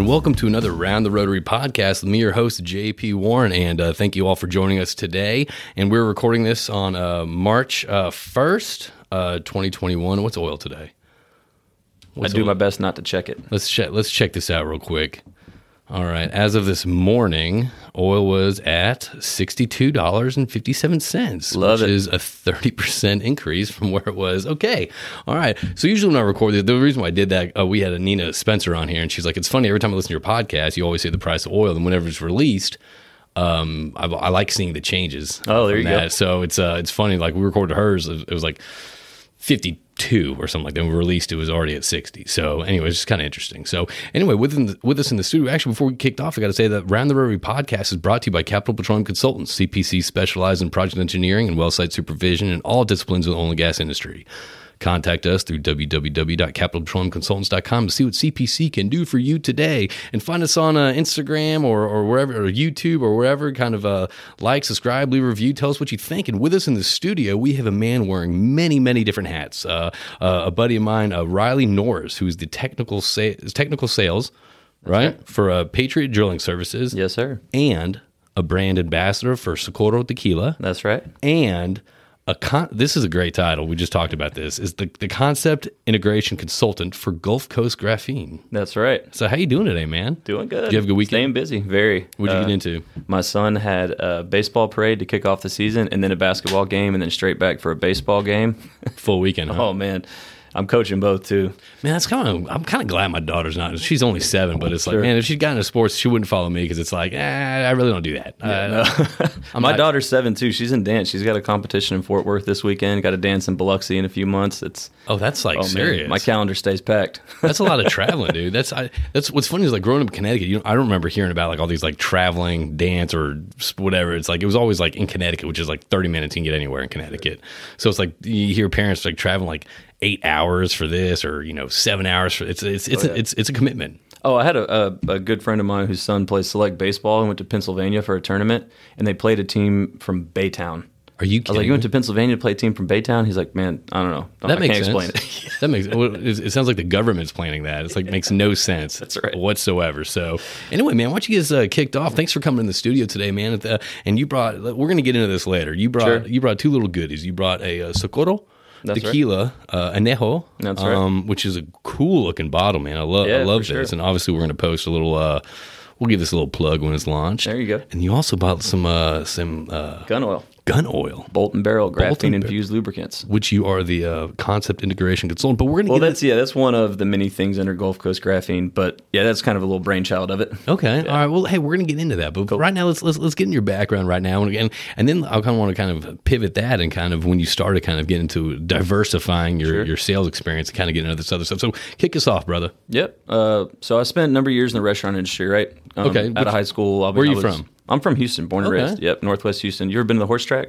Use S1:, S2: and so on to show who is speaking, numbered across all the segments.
S1: and welcome to another Round the Rotary podcast with me, your host, JP Warren. And uh, thank you all for joining us today. And we're recording this on uh, March uh, 1st, uh, 2021. What's oil today?
S2: I do my best not to check it.
S1: Let's check. Let's check this out real quick. All right. As of this morning, oil was at sixty-two dollars and fifty-seven cents,
S2: Love
S1: which
S2: it.
S1: is a thirty percent increase from where it was. Okay. All right. So usually when I record this, the reason why I did that, uh, we had a Nina Spencer on here, and she's like, "It's funny every time I listen to your podcast, you always say the price of oil, and whenever it's released." Um, I, I like seeing the changes.
S2: Oh, there you go.
S1: So it's uh, it's funny. Like we recorded hers, it was like 52 or something like that. When we released, it was already at 60. So, anyway, it's just kind of interesting. So, anyway, with, the, with us in the studio, actually, before we kicked off, I got to say that Round the Rotary podcast is brought to you by Capital Petroleum Consultants. CPC specialize in project engineering and well site supervision in all disciplines of the oil and gas industry. Contact us through www.capitalpetroleumconsultants.com to see what CPC can do for you today. And find us on uh, Instagram or, or wherever, or YouTube or wherever. Kind of uh, like, subscribe, leave a review, tell us what you think. And with us in the studio, we have a man wearing many, many different hats. Uh, uh, a buddy of mine, uh, Riley Norris, who's the technical, sa- technical sales, right, for uh, Patriot Drilling Services
S2: Yes, sir.
S1: and a brand ambassador for Socorro Tequila
S2: That's right.
S1: and a con- this is a great title. We just talked about this. Is the, the concept integration consultant for Gulf Coast Graphene.
S2: That's right.
S1: So how you doing today, man?
S2: Doing good.
S1: Did you have a good weekend?
S2: Staying busy. Very.
S1: What'd you
S2: Uh,
S1: get into?
S2: My son had a baseball parade to kick off the season, and then a basketball game, and then straight back for a baseball game.
S1: Full weekend. Huh?
S2: oh man, I'm coaching both too.
S1: Man, that's kind of. I'm kind of glad my daughter's not. She's only seven, but it's like,
S2: Sure.
S1: man, if she'd gotten into sports, she wouldn't follow me because it's like, eh, I really don't do that. Uh, I'm
S2: my
S1: not-
S2: daughter's seven too. She's in dance. She's got a competition in Fort Worth this weekend. Got a dance in Biloxi in a few months. It's
S1: Oh, that's like
S2: oh man, my calendar stays packed.
S1: That's a lot of traveling, dude. That's I, that's what's funny is like growing up in Connecticut. You know, I don't remember hearing about like all these like traveling dance or whatever. It's like it was always like in Connecticut, which is like thirty minutes. You can get anywhere in Connecticut. So it's like you hear parents like traveling like eight hours for this or you know seven hours for it's it's it's
S2: yeah.
S1: a, it's it's a commitment.
S2: Oh, I had a, a, a good friend of mine whose son plays select baseball and went to Pennsylvania for a tournament, and they played a team from Baytown.
S1: Are you?
S2: I was like,
S1: kidding
S2: you went to Pennsylvania to play a team from Baytown? He's like, man, I don't know.
S1: that
S2: I
S1: makes
S2: can't
S1: sense.
S2: explain it.
S1: that makes well, it, sounds like the government's planning that. It's like makes no sense.
S2: That's right.
S1: whatsoever. So anyway, man, why don't you get us uh, kicked off? Thanks for coming in the studio today, man. Uh, and you brought. We're going to get into this later. You brought.
S2: Sure.
S1: You brought two little goodies. You brought a uh, Socorro.
S2: That's right.
S1: tequila, uh, anejo,
S2: That's right.
S1: um, which is a cool looking bottle, man. I love, I love this,
S2: sure.
S1: and obviously we're going to post a little. Uh, we'll give this a little plug when it's launched.
S2: There you go.
S1: And you also bought some uh, some uh,
S2: Gun oil,
S1: gun oil,
S2: bolt and barrel, graphene infused lubricants.
S1: which you are the uh, concept integration consultant. But we're going to
S2: Well, that's yeah, that's one of the many things under Gulf Coast Graphene. But yeah, that's kind of a little brainchild of it.
S1: Okay. All right. Well, hey, we're gonna get into that, but right now, let's let's let's get in your background right now, and and, and then I kind of want to kind of pivot that and kind of when you started kind of getting into diversifying your
S2: Sure.
S1: your sales experience and kind of getting into this other stuff. So kick us off, brother.
S2: Yep. Uh, so I spent a number of years in the restaurant industry, right? Um,
S1: Okay,
S2: Out
S1: which-
S2: of high school. I
S1: where are you from?
S2: I'm from Houston, born and
S1: Okay.
S2: raised. Yep, Northwest Houston. You ever been to the horse track?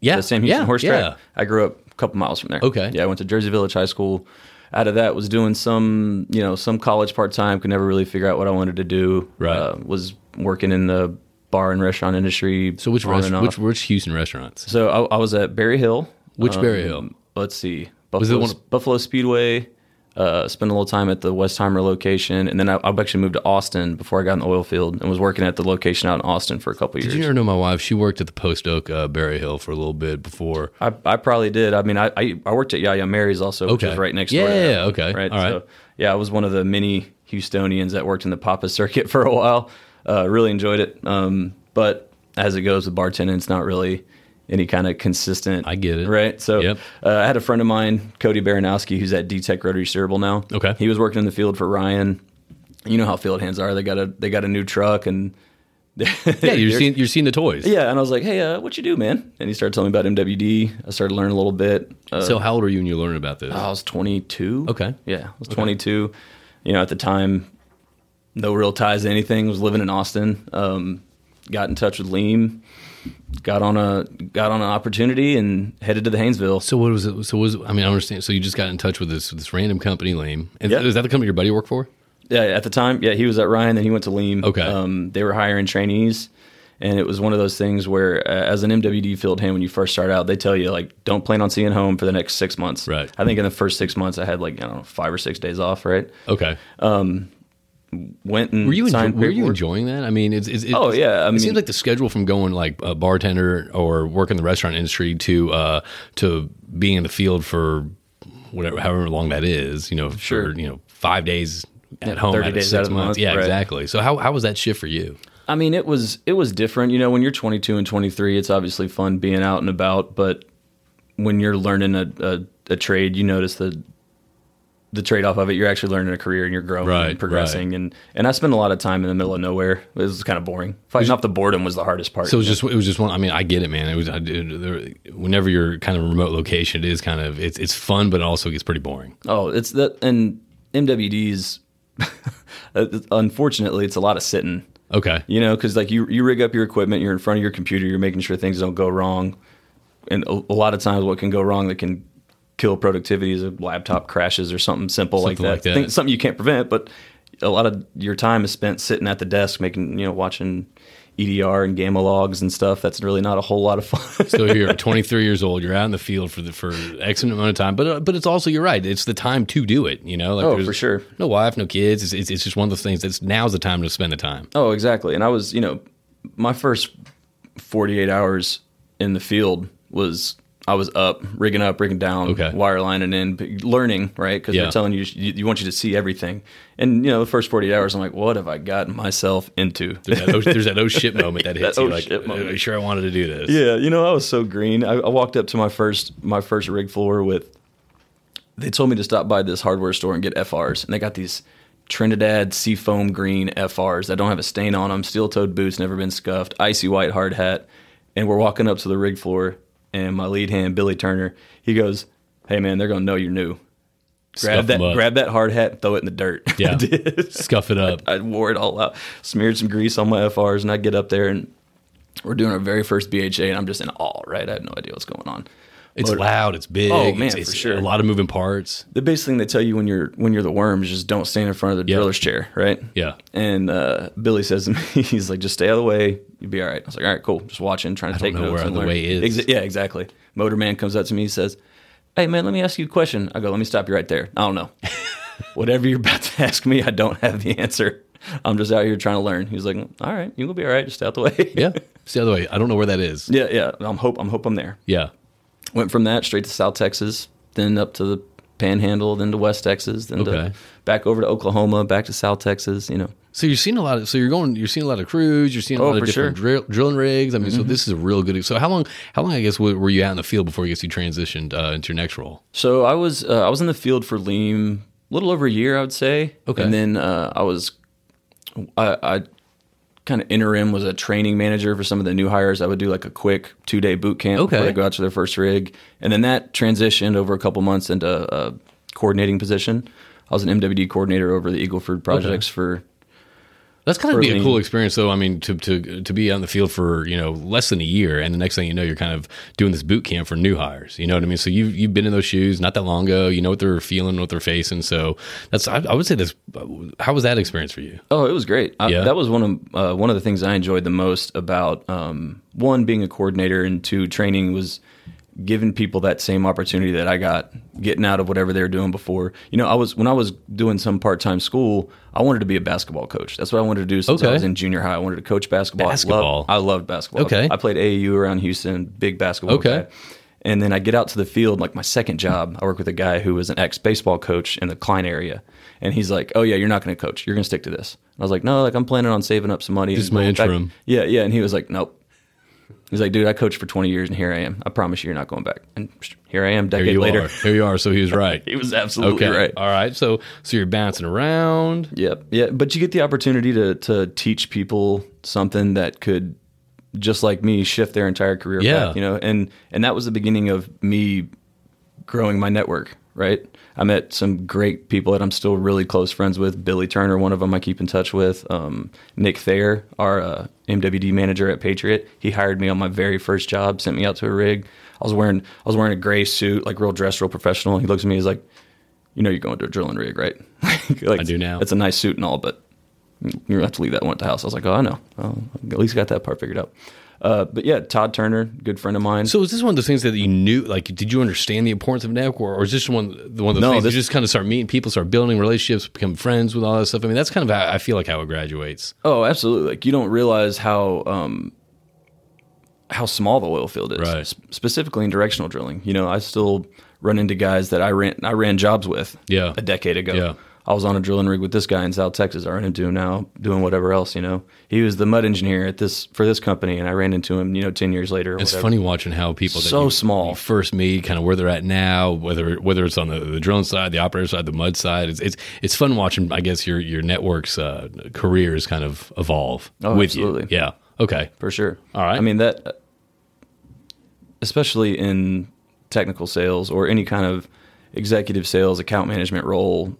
S1: Yeah.
S2: the Sam Houston
S1: yeah,
S2: horse
S1: yeah.
S2: track. I grew up a couple miles from there.
S1: Okay.
S2: Yeah, I went to Jersey Village High School. Out of that, was doing some, you know, some college part time. Could never really figure out what I wanted to do.
S1: Right.
S2: Uh, was working in the bar and restaurant industry.
S1: So which rest, which which Houston restaurants?
S2: So I, I was at Berryhill.
S1: Which Berryhill?
S2: Um, Let's see. Buffalo, Buffalo Speedway. Uh, spent a little time at the Westheimer location, and then I, I actually moved to Austin before I got in the oil field, and was working at the location out in Austin for a couple years.
S1: Did you ever know my wife? She worked at the Post Oak uh, Berryhill for a little bit before.
S2: I, I probably did. I mean, I, I, I worked at Yaya Mary's also, which
S1: Okay.
S2: is right next
S1: Yeah,
S2: door.
S1: yeah, yeah, okay.
S2: Right.
S1: All right.
S2: So, yeah, I was one of the many Houstonians that worked in the Papa circuit for a while. Uh, really enjoyed it. Um, but as it goes with bartending, it's not really any kind of consistent.
S1: I get it.
S2: Right. So
S1: Yep.
S2: uh, I had a friend of mine, Cody Baranowski, who's at D-Tech Rotary Steerable now.
S1: Okay.
S2: He was working in the field for Ryan. You know how field hands are. They got a they got a new truck and
S1: Yeah, you're seeing you're seeing the toys.
S2: yeah, and I was like, "Hey, uh, what you do, man?" And he started telling me about MWD. I started learning a little bit. Uh,
S1: So how old are you when you learned about this?
S2: I was 22.
S1: Okay.
S2: Yeah, I was 22. You know, at the time, no real ties to anything. Was living in Austin. Um, got in touch with Leam. Got on a got on an opportunity and headed to the Haynesville.
S1: So what was it? So was I mean I understand. So you just got in touch with this this random company, Lame. And
S2: Yeah.
S1: Is that the company your buddy worked for?
S2: Yeah, at the time, yeah, he was at Ryan. Then he went to Leam.
S1: Okay.
S2: Um, they were hiring trainees, and it was one of those things where, uh, as an MWD field hand, when you first start out, they tell you like, don't plan on seeing home for the next six months.
S1: Right.
S2: I think in the first six months, I had like I don't know five or six days off. Right.
S1: Okay.
S2: Went and
S1: Were you enjo-
S2: signed
S1: were you enjoying that? I mean, it's, it's, it's
S2: Oh, yeah, I
S1: it
S2: mean-
S1: seems like the schedule from going like a bartender or work in the restaurant industry to uh, to being in the field for whatever, however long that is. You know,
S2: Sure.
S1: for you know five days at
S2: Yeah,
S1: home,
S2: 30
S1: out of
S2: days
S1: six
S2: out of the
S1: months.
S2: month,
S1: yeah,
S2: right.
S1: exactly. So how how was that shift for you?
S2: I mean, it was it was different. You know, when you're 22 and 23, it's obviously fun being out and about. But when you're learning a, a, a trade, you notice the the trade off of it. You're actually learning a career and you're growing
S1: Right,
S2: and progressing. And and I spent a lot of time in the middle of nowhere. It was kind of boring. Fighting off the boredom was the hardest part.
S1: So it was just it was just one. I mean, I get it, man. It was I, did- there, whenever you're kind of a remote location, it is kind of it's it's fun, but it also gets pretty boring.
S2: oh, it's that and MWD's. Uh, unfortunately, it's a lot of sitting.
S1: Okay,
S2: You know, because like you you rig up your equipment, you're in front of your computer, you're making sure things don't go wrong, and a, a lot of times what can go wrong that can kill productivity is a laptop crashes or something simple
S1: Something like
S2: like that.
S1: that.
S2: Think- something you can't prevent, but a lot of your time is spent sitting at the desk making you know watching EDR and gamma logs and stuff. That's really not a whole lot of fun.
S1: so you're 23 years old. You're out in the field for the for X amount of time, but uh, but it's also you're right. It's the time to do it. You know, like
S2: Oh, for sure.
S1: No wife, no kids. It's, it's it's just one of those things. That's now's the time to spend the time.
S2: Oh, exactly. And I was, you know, my first 48 hours in the field was I was up, rigging up, rigging down,
S1: Okay.
S2: wirelining in, learning, right? Because
S1: Yeah.
S2: they're telling you, you, you want you to see everything. And, you know, the first 48 hours, I'm like, what have I gotten myself into?
S1: There's that, oh, there's that oh shit moment that hits
S2: That
S1: you.
S2: oh
S1: like,
S2: shit moment.
S1: are you sure I wanted to do this?
S2: Yeah, you know, I was so green. I, I walked up to my first my first rig floor with. They told me to stop by this hardware store and get FRs, and they got these Trinidad Seafoam green FRs that don't have a stain on them, steel toed boots, never been scuffed, icy white hard hat, and we're walking up to the rig floor, and my lead hand Billy Turner, he goes, "Hey man, they're gonna know you're new. Grab
S1: Scuff
S2: that, grab that hard hat, throw it in the dirt."
S1: Yeah.
S2: I.
S1: Scuff it up.
S2: I wore it all out, smeared some grease on my FRs, and I get up there and we're doing our very first BHA, and I'm just in awe, right? I have no idea what's going on.
S1: It's
S2: Motor-
S1: loud. It's big.
S2: Oh, man,
S1: it's, it's
S2: for sure.
S1: A lot of moving parts.
S2: The biggest thing they tell you when you're when you're the worm is just don't stand in front of the
S1: Yeah.
S2: driller's chair, right?
S1: Yeah.
S2: And uh, Billy says to me, he's like, just stay out of the way, you'll be all right. I was like, all right, cool, just watching, trying to
S1: don't
S2: take
S1: know
S2: notes.
S1: where
S2: and
S1: the
S2: learn.
S1: way is.
S2: Exa- yeah, exactly. Motorman comes up to me, he says, "Hey man, let me ask you a question." I go, "Let me stop you right there. I don't know. Whatever you're about to ask me, I don't have the answer. I'm just out here trying to learn." He was like, "All right, you'll be all right. Just stay out the way."
S1: Yeah. It's the way. I don't know where that is.
S2: yeah, yeah. I'm hope I'm hope I'm there.
S1: Yeah.
S2: Went from that straight to South Texas, then up to the Panhandle, then to West Texas, then
S1: Okay.
S2: to back over to Oklahoma, back to South Texas. You know,
S1: So you're seeing a lot of. So you're going. You're seeing a lot of crews. You're seeing a
S2: Oh,
S1: lot of different
S2: sure. Mm-hmm.
S1: drill, drilling rigs. I mean, so this is a real good. So how long? How long? I guess were you out in the field before you guess you transitioned uh, into your next role?
S2: so I was uh, I was in the field for Leam a little over a year, I would say.
S1: Okay.
S2: and then uh, I was I, I kind of interim was a training manager for some of the new hires. I would do like a quick two day boot camp
S1: Okay.
S2: before they go out to their first rig, and then that transitioned over a couple months into a coordinating position. I was an MWD coordinator over the Eagleford projects for
S1: That's kind of be a cool experience, though. I mean, to to to be in the field for you know less than a year, and the next thing you know, you're kind of doing this boot camp for new hires. You know what I mean? So you you've been in those shoes not that long ago. You know what they're feeling, what they're facing. So that's I, I would say this. how was that experience for you?
S2: Oh, it was great. I,
S1: Yeah?
S2: that was one of uh, one of the things I enjoyed the most about um, one being a coordinator and two training was giving people that same opportunity that I got getting out of whatever they were doing before. You know, I was when I was doing some part time school, I wanted to be a basketball coach. That's what I wanted to do since
S1: Okay.
S2: I was in junior high. I wanted to coach basketball.
S1: Basketball.
S2: I loved, I loved basketball.
S1: Okay.
S2: I played AAU around Houston, big basketball.
S1: Okay.
S2: guy. And then I get out to the field, like my second job, I work with a guy who was an ex baseball coach in the Klein area. And he's like, Oh, yeah, you're not going to coach. You're going to stick to this. And I was like, No, like I'm planning on saving up some money.
S1: This is my
S2: back."
S1: interim.
S2: Yeah, yeah. And he was like, Nope. He's like, Dude, I coached for 20 years and here I am. I promise you, you're not going back. And here I am,
S1: Here
S2: decade
S1: you
S2: later.
S1: are. Here you are. So he was right.
S2: He was absolutely
S1: okay.
S2: right.
S1: All right. So so you're bouncing around.
S2: Yep. Yeah. But you get the opportunity to to teach people something that could just like me shift their entire career
S1: Yeah.
S2: path, you know. And and that was the beginning of me growing my network, right? I met some great people that I'm still really close friends with. Billy Turner, one of them I keep in touch with. Um, Nick Thayer, our uh, MWD manager at Patriot, he hired me on my very first job, sent me out to a rig. I was wearing I was wearing a gray suit, like real dressed, real professional. He looks at me, he's like, "You know, you're going to a drilling rig, right?" like,
S1: I do now.
S2: It's a nice suit and all, but you have to leave that one at the house. I was like, oh, I know. Oh, at least got that part figured out. Uh, but yeah, Todd Turner, good friend of mine.
S1: So is this one of those things that you knew? Like, did you understand the importance of network, or, or is this one the one of those
S2: No,
S1: things
S2: this-
S1: you just kind of start meeting people, start building relationships, become friends with all that stuff? I mean, that's kind of how I feel like how it graduates.
S2: Oh, absolutely. Like you don't realize how um, how small the oil field is,
S1: Right.
S2: S- specifically in directional drilling. You know, I still run into guys that I ran I ran jobs with
S1: Yeah.
S2: a decade ago.
S1: Yeah.
S2: I was on a drilling rig with this guy in South Texas. I run into him now doing whatever else. You know, he was the mud engineer at this for this company, and I ran into him. You know, ten years later. Or
S1: It's
S2: whatever.
S1: funny watching how people that
S2: So
S1: you,
S2: small.
S1: you first meet, kind of where they're at now, whether whether it's on the, the drilling side, the operator side, the mud side. It's it's it's fun watching. I guess your your network's uh, careers kind of evolve
S2: Oh,
S1: with
S2: absolutely.
S1: you. Yeah. Okay.
S2: for sure.
S1: All right.
S2: I mean that, especially in technical sales or any kind of executive sales, account management role.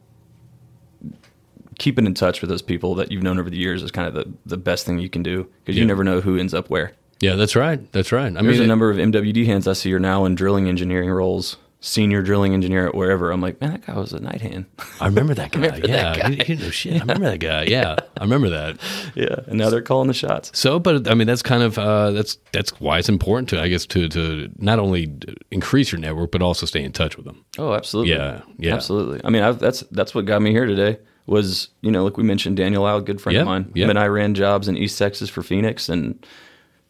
S2: Keeping in touch with those people that you've known over the years is kind of the, the best thing you can do because
S1: Yeah.
S2: you never know who ends up where.
S1: Yeah, that's right. That's right. I
S2: There's
S1: mean,
S2: a number of MWD hands I see are now in drilling engineering roles, senior drilling engineer at wherever. I'm like, man, that guy was a night hand.
S1: I remember that guy.
S2: remember
S1: yeah,
S2: that guy.
S1: He, he shit. I remember that guy. Yeah, I remember that.
S2: yeah, and now they're calling the shots.
S1: So, but I mean, that's kind of uh, that's that's why it's important to, I guess, to to not only increase your network but also stay in touch with them.
S2: Oh, absolutely.
S1: Yeah, yeah.
S2: absolutely. I mean, I've, that's that's what got me here today. Was you know, like we mentioned, Daniel a good friend
S1: Yeah,
S2: of mine.
S1: yeah.
S2: Him and I ran jobs in East Texas for Phoenix, and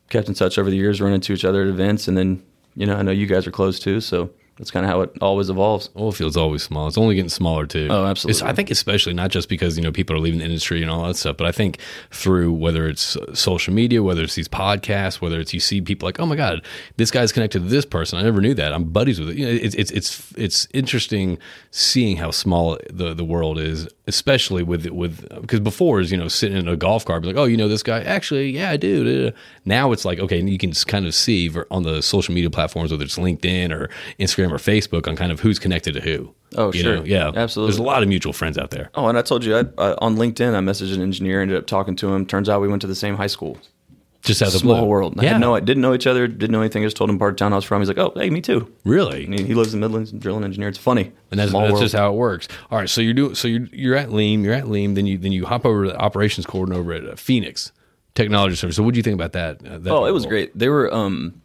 S2: kept in touch over the years, running into each other at events, and then you know, I know you guys are close too, so that's kind of how it always evolves.
S1: Oil field's always small. It's only getting smaller too.
S2: Oh, absolutely.
S1: It's- I think especially not just because you know people are leaving the industry and all that stuff, but I think through whether it's social media, whether it's these podcasts, whether it's you see people like, oh my god, this guy's connected to this person. I never knew that. I'm buddies with it. You know, it's it's it's it's interesting seeing how small the the world is, especially with with because before is you know sitting in a golf cart, be like, oh, you know this guy. Actually, yeah, I do. Now it's like okay, you can kind of see on the social media platforms, whether it's LinkedIn or Instagram or Facebook, on kind of who's connected to who.
S2: Oh,
S1: You
S2: sure.
S1: know, yeah,
S2: Absolutely.
S1: There's a lot of mutual friends out there.
S2: Oh, and I told you I, I, on LinkedIn, I messaged an engineer, ended up talking to him. Turns out we went to the same high school.
S1: Just as a
S2: Small
S1: blue.
S2: world. I
S1: Yeah,
S2: had no, I didn't know each other, didn't know anything. I just told him part of town I was from. He's like, oh, hey, me too.
S1: really.
S2: And he, he lives in Midlands, and drilling engineer. It's funny.
S1: and that's, that's just how it works. All right, so you're doing so you're you're at Leam, you're at Leam, then you then you hop over to the operations coordinator over at uh, Phoenix Technology Service. So what do you think about that? Uh, that
S2: Oh, it was
S1: role?
S2: great. They were um,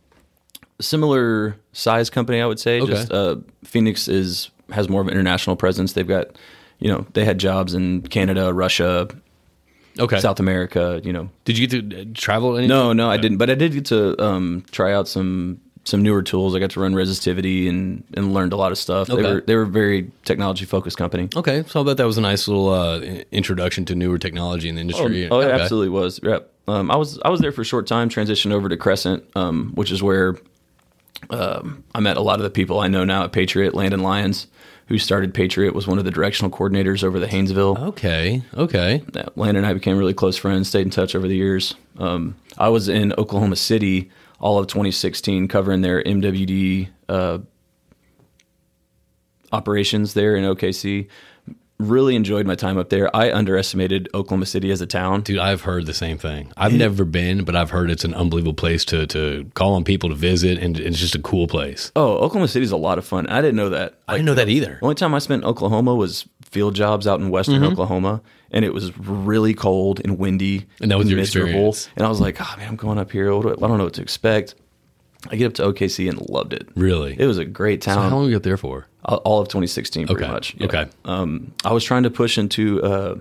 S2: similar size company, I would say.
S1: Okay.
S2: Just uh, Phoenix is has more of an international presence. They've got, you know, they had jobs in Canada, Russia,
S1: Okay.
S2: South America. You know,
S1: Did you get to uh, travel? Any?
S2: no, no, I didn't, but I did get to um, try out some some newer tools. I got to run resistivity and and learned a lot of stuff.
S1: Okay.
S2: They were they were a very technology focused company.
S1: Okay, so I bet that was a nice little uh, introduction to newer technology in the industry.
S2: Oh, it
S1: Okay.
S2: absolutely was. Yeah. Um, I was I was there for a short time, transitioned over to Crescent, um, which is where um, I met a lot of the people I know now at Patriot. Landon Lyons, who started Patriot, was one of the directional coordinators over the Haynesville.
S1: Okay, okay.
S2: Landon and I became really close friends, stayed in touch over the years. Um, I was in Oklahoma City all of 2016 covering their MWD uh, operations there in OKC. Really enjoyed my time up there. I underestimated Oklahoma City as a town.
S1: Dude, I've heard the same thing. I've never been, but I've heard it's an unbelievable place to to call on people to visit, and it's just a cool place.
S2: Oh, Oklahoma City's a lot of fun. I didn't know that.
S1: I didn't know that either.
S2: The only time I spent in Oklahoma was field jobs out in western
S1: Mm-hmm.
S2: Oklahoma, and it was really cold and windy.
S1: And that was your
S2: miserable.
S1: experience.
S2: And I was like, oh man, I'm going up here. What do I, I don't know what to expect. I get up to OKC and loved it.
S1: Really?
S2: It was a great
S1: So
S2: town.
S1: how long were you up there for?
S2: all of 2016, pretty
S1: Okay.
S2: much.
S1: Okay.
S2: Um, I was trying to push into uh,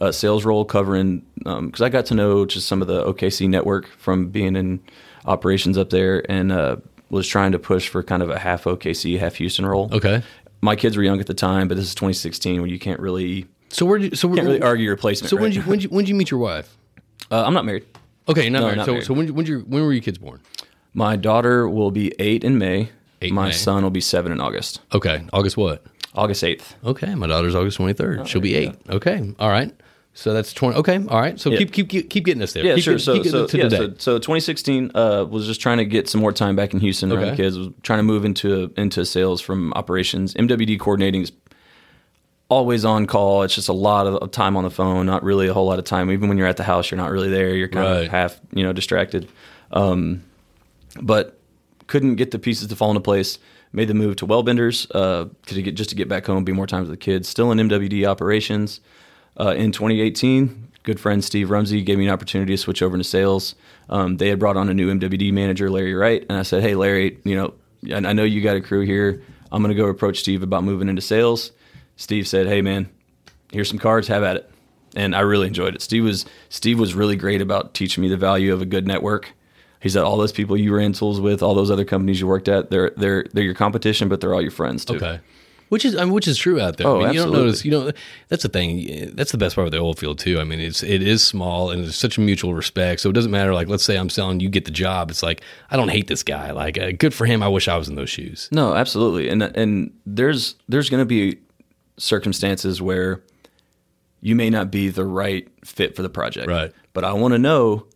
S2: a sales role covering because I got to know just some of the OKC network from being in operations up there, and uh, was trying to push for kind of a half OKC, half Houston role.
S1: Okay.
S2: My kids were young at the time, but this is 2016 when you can't really
S1: So where did so
S2: can't really argue your placement.
S1: So when did you when did you, when did you meet your wife?
S2: uh, I'm not married.
S1: Okay, you're not
S2: No,
S1: married.
S2: not
S1: so
S2: married.
S1: so when when you when were your kids born?
S2: My daughter will be eight in May.
S1: Eight
S2: My
S1: May.
S2: son will be seven in August.
S1: Okay, August what?
S2: August 8th.
S1: Okay, my daughter's August twenty third.
S2: Oh,
S1: She'll be eight. Okay, all right. So that's twenty. Okay, all right. So
S2: Yeah.
S1: keep keep keep keep getting us there.
S2: Yeah,
S1: keep
S2: sure. So,
S1: keep
S2: so, yeah, so, so 2016 uh, was just trying to get some more time back in Houston around
S1: Okay.
S2: the kids. Was trying to move into into sales from operations. MWD coordinating is always on call. It's just a lot of time on the phone. Not really a whole lot of time. Even when you're at the house, you're not really there. You're kind
S1: Right.
S2: of half, you know, distracted. Um, but couldn't get the pieces to fall into place. Made the move to Wellbenders uh, to get just to get back home, be more time with the kids. Still in MWD operations. Uh, in 2018, good friend Steve Rumsey gave me an opportunity to switch over into sales. Um, they had brought on a new MWD manager, Larry Wright, and I said, "Hey, Larry, you know, I know you got a crew here. I'm going to go approach Steve about moving into sales." Steve said, "Hey, man, here's some cards. Have at it." And I really enjoyed it. Steve was Steve was really great about teaching me the value of a good network. He said, "All those people you ran tools with, all those other companies you worked at, they're they're they're your competition, but they're all your friends too."
S1: Okay. Which is I mean, which is true out there.
S2: Oh,
S1: I mean, you don't notice. You know, that's the thing. That's the best part of the oil field too. I mean, it's it is small and there's such a mutual respect. So it doesn't matter. Like, let's say I'm selling, you get the job. It's like I don't hate this guy. Like, uh, good for him. I wish I was in those shoes.
S2: No, absolutely. And and there's there's going to be circumstances where you may not be the right fit for the project.
S1: Right.
S2: But I want to know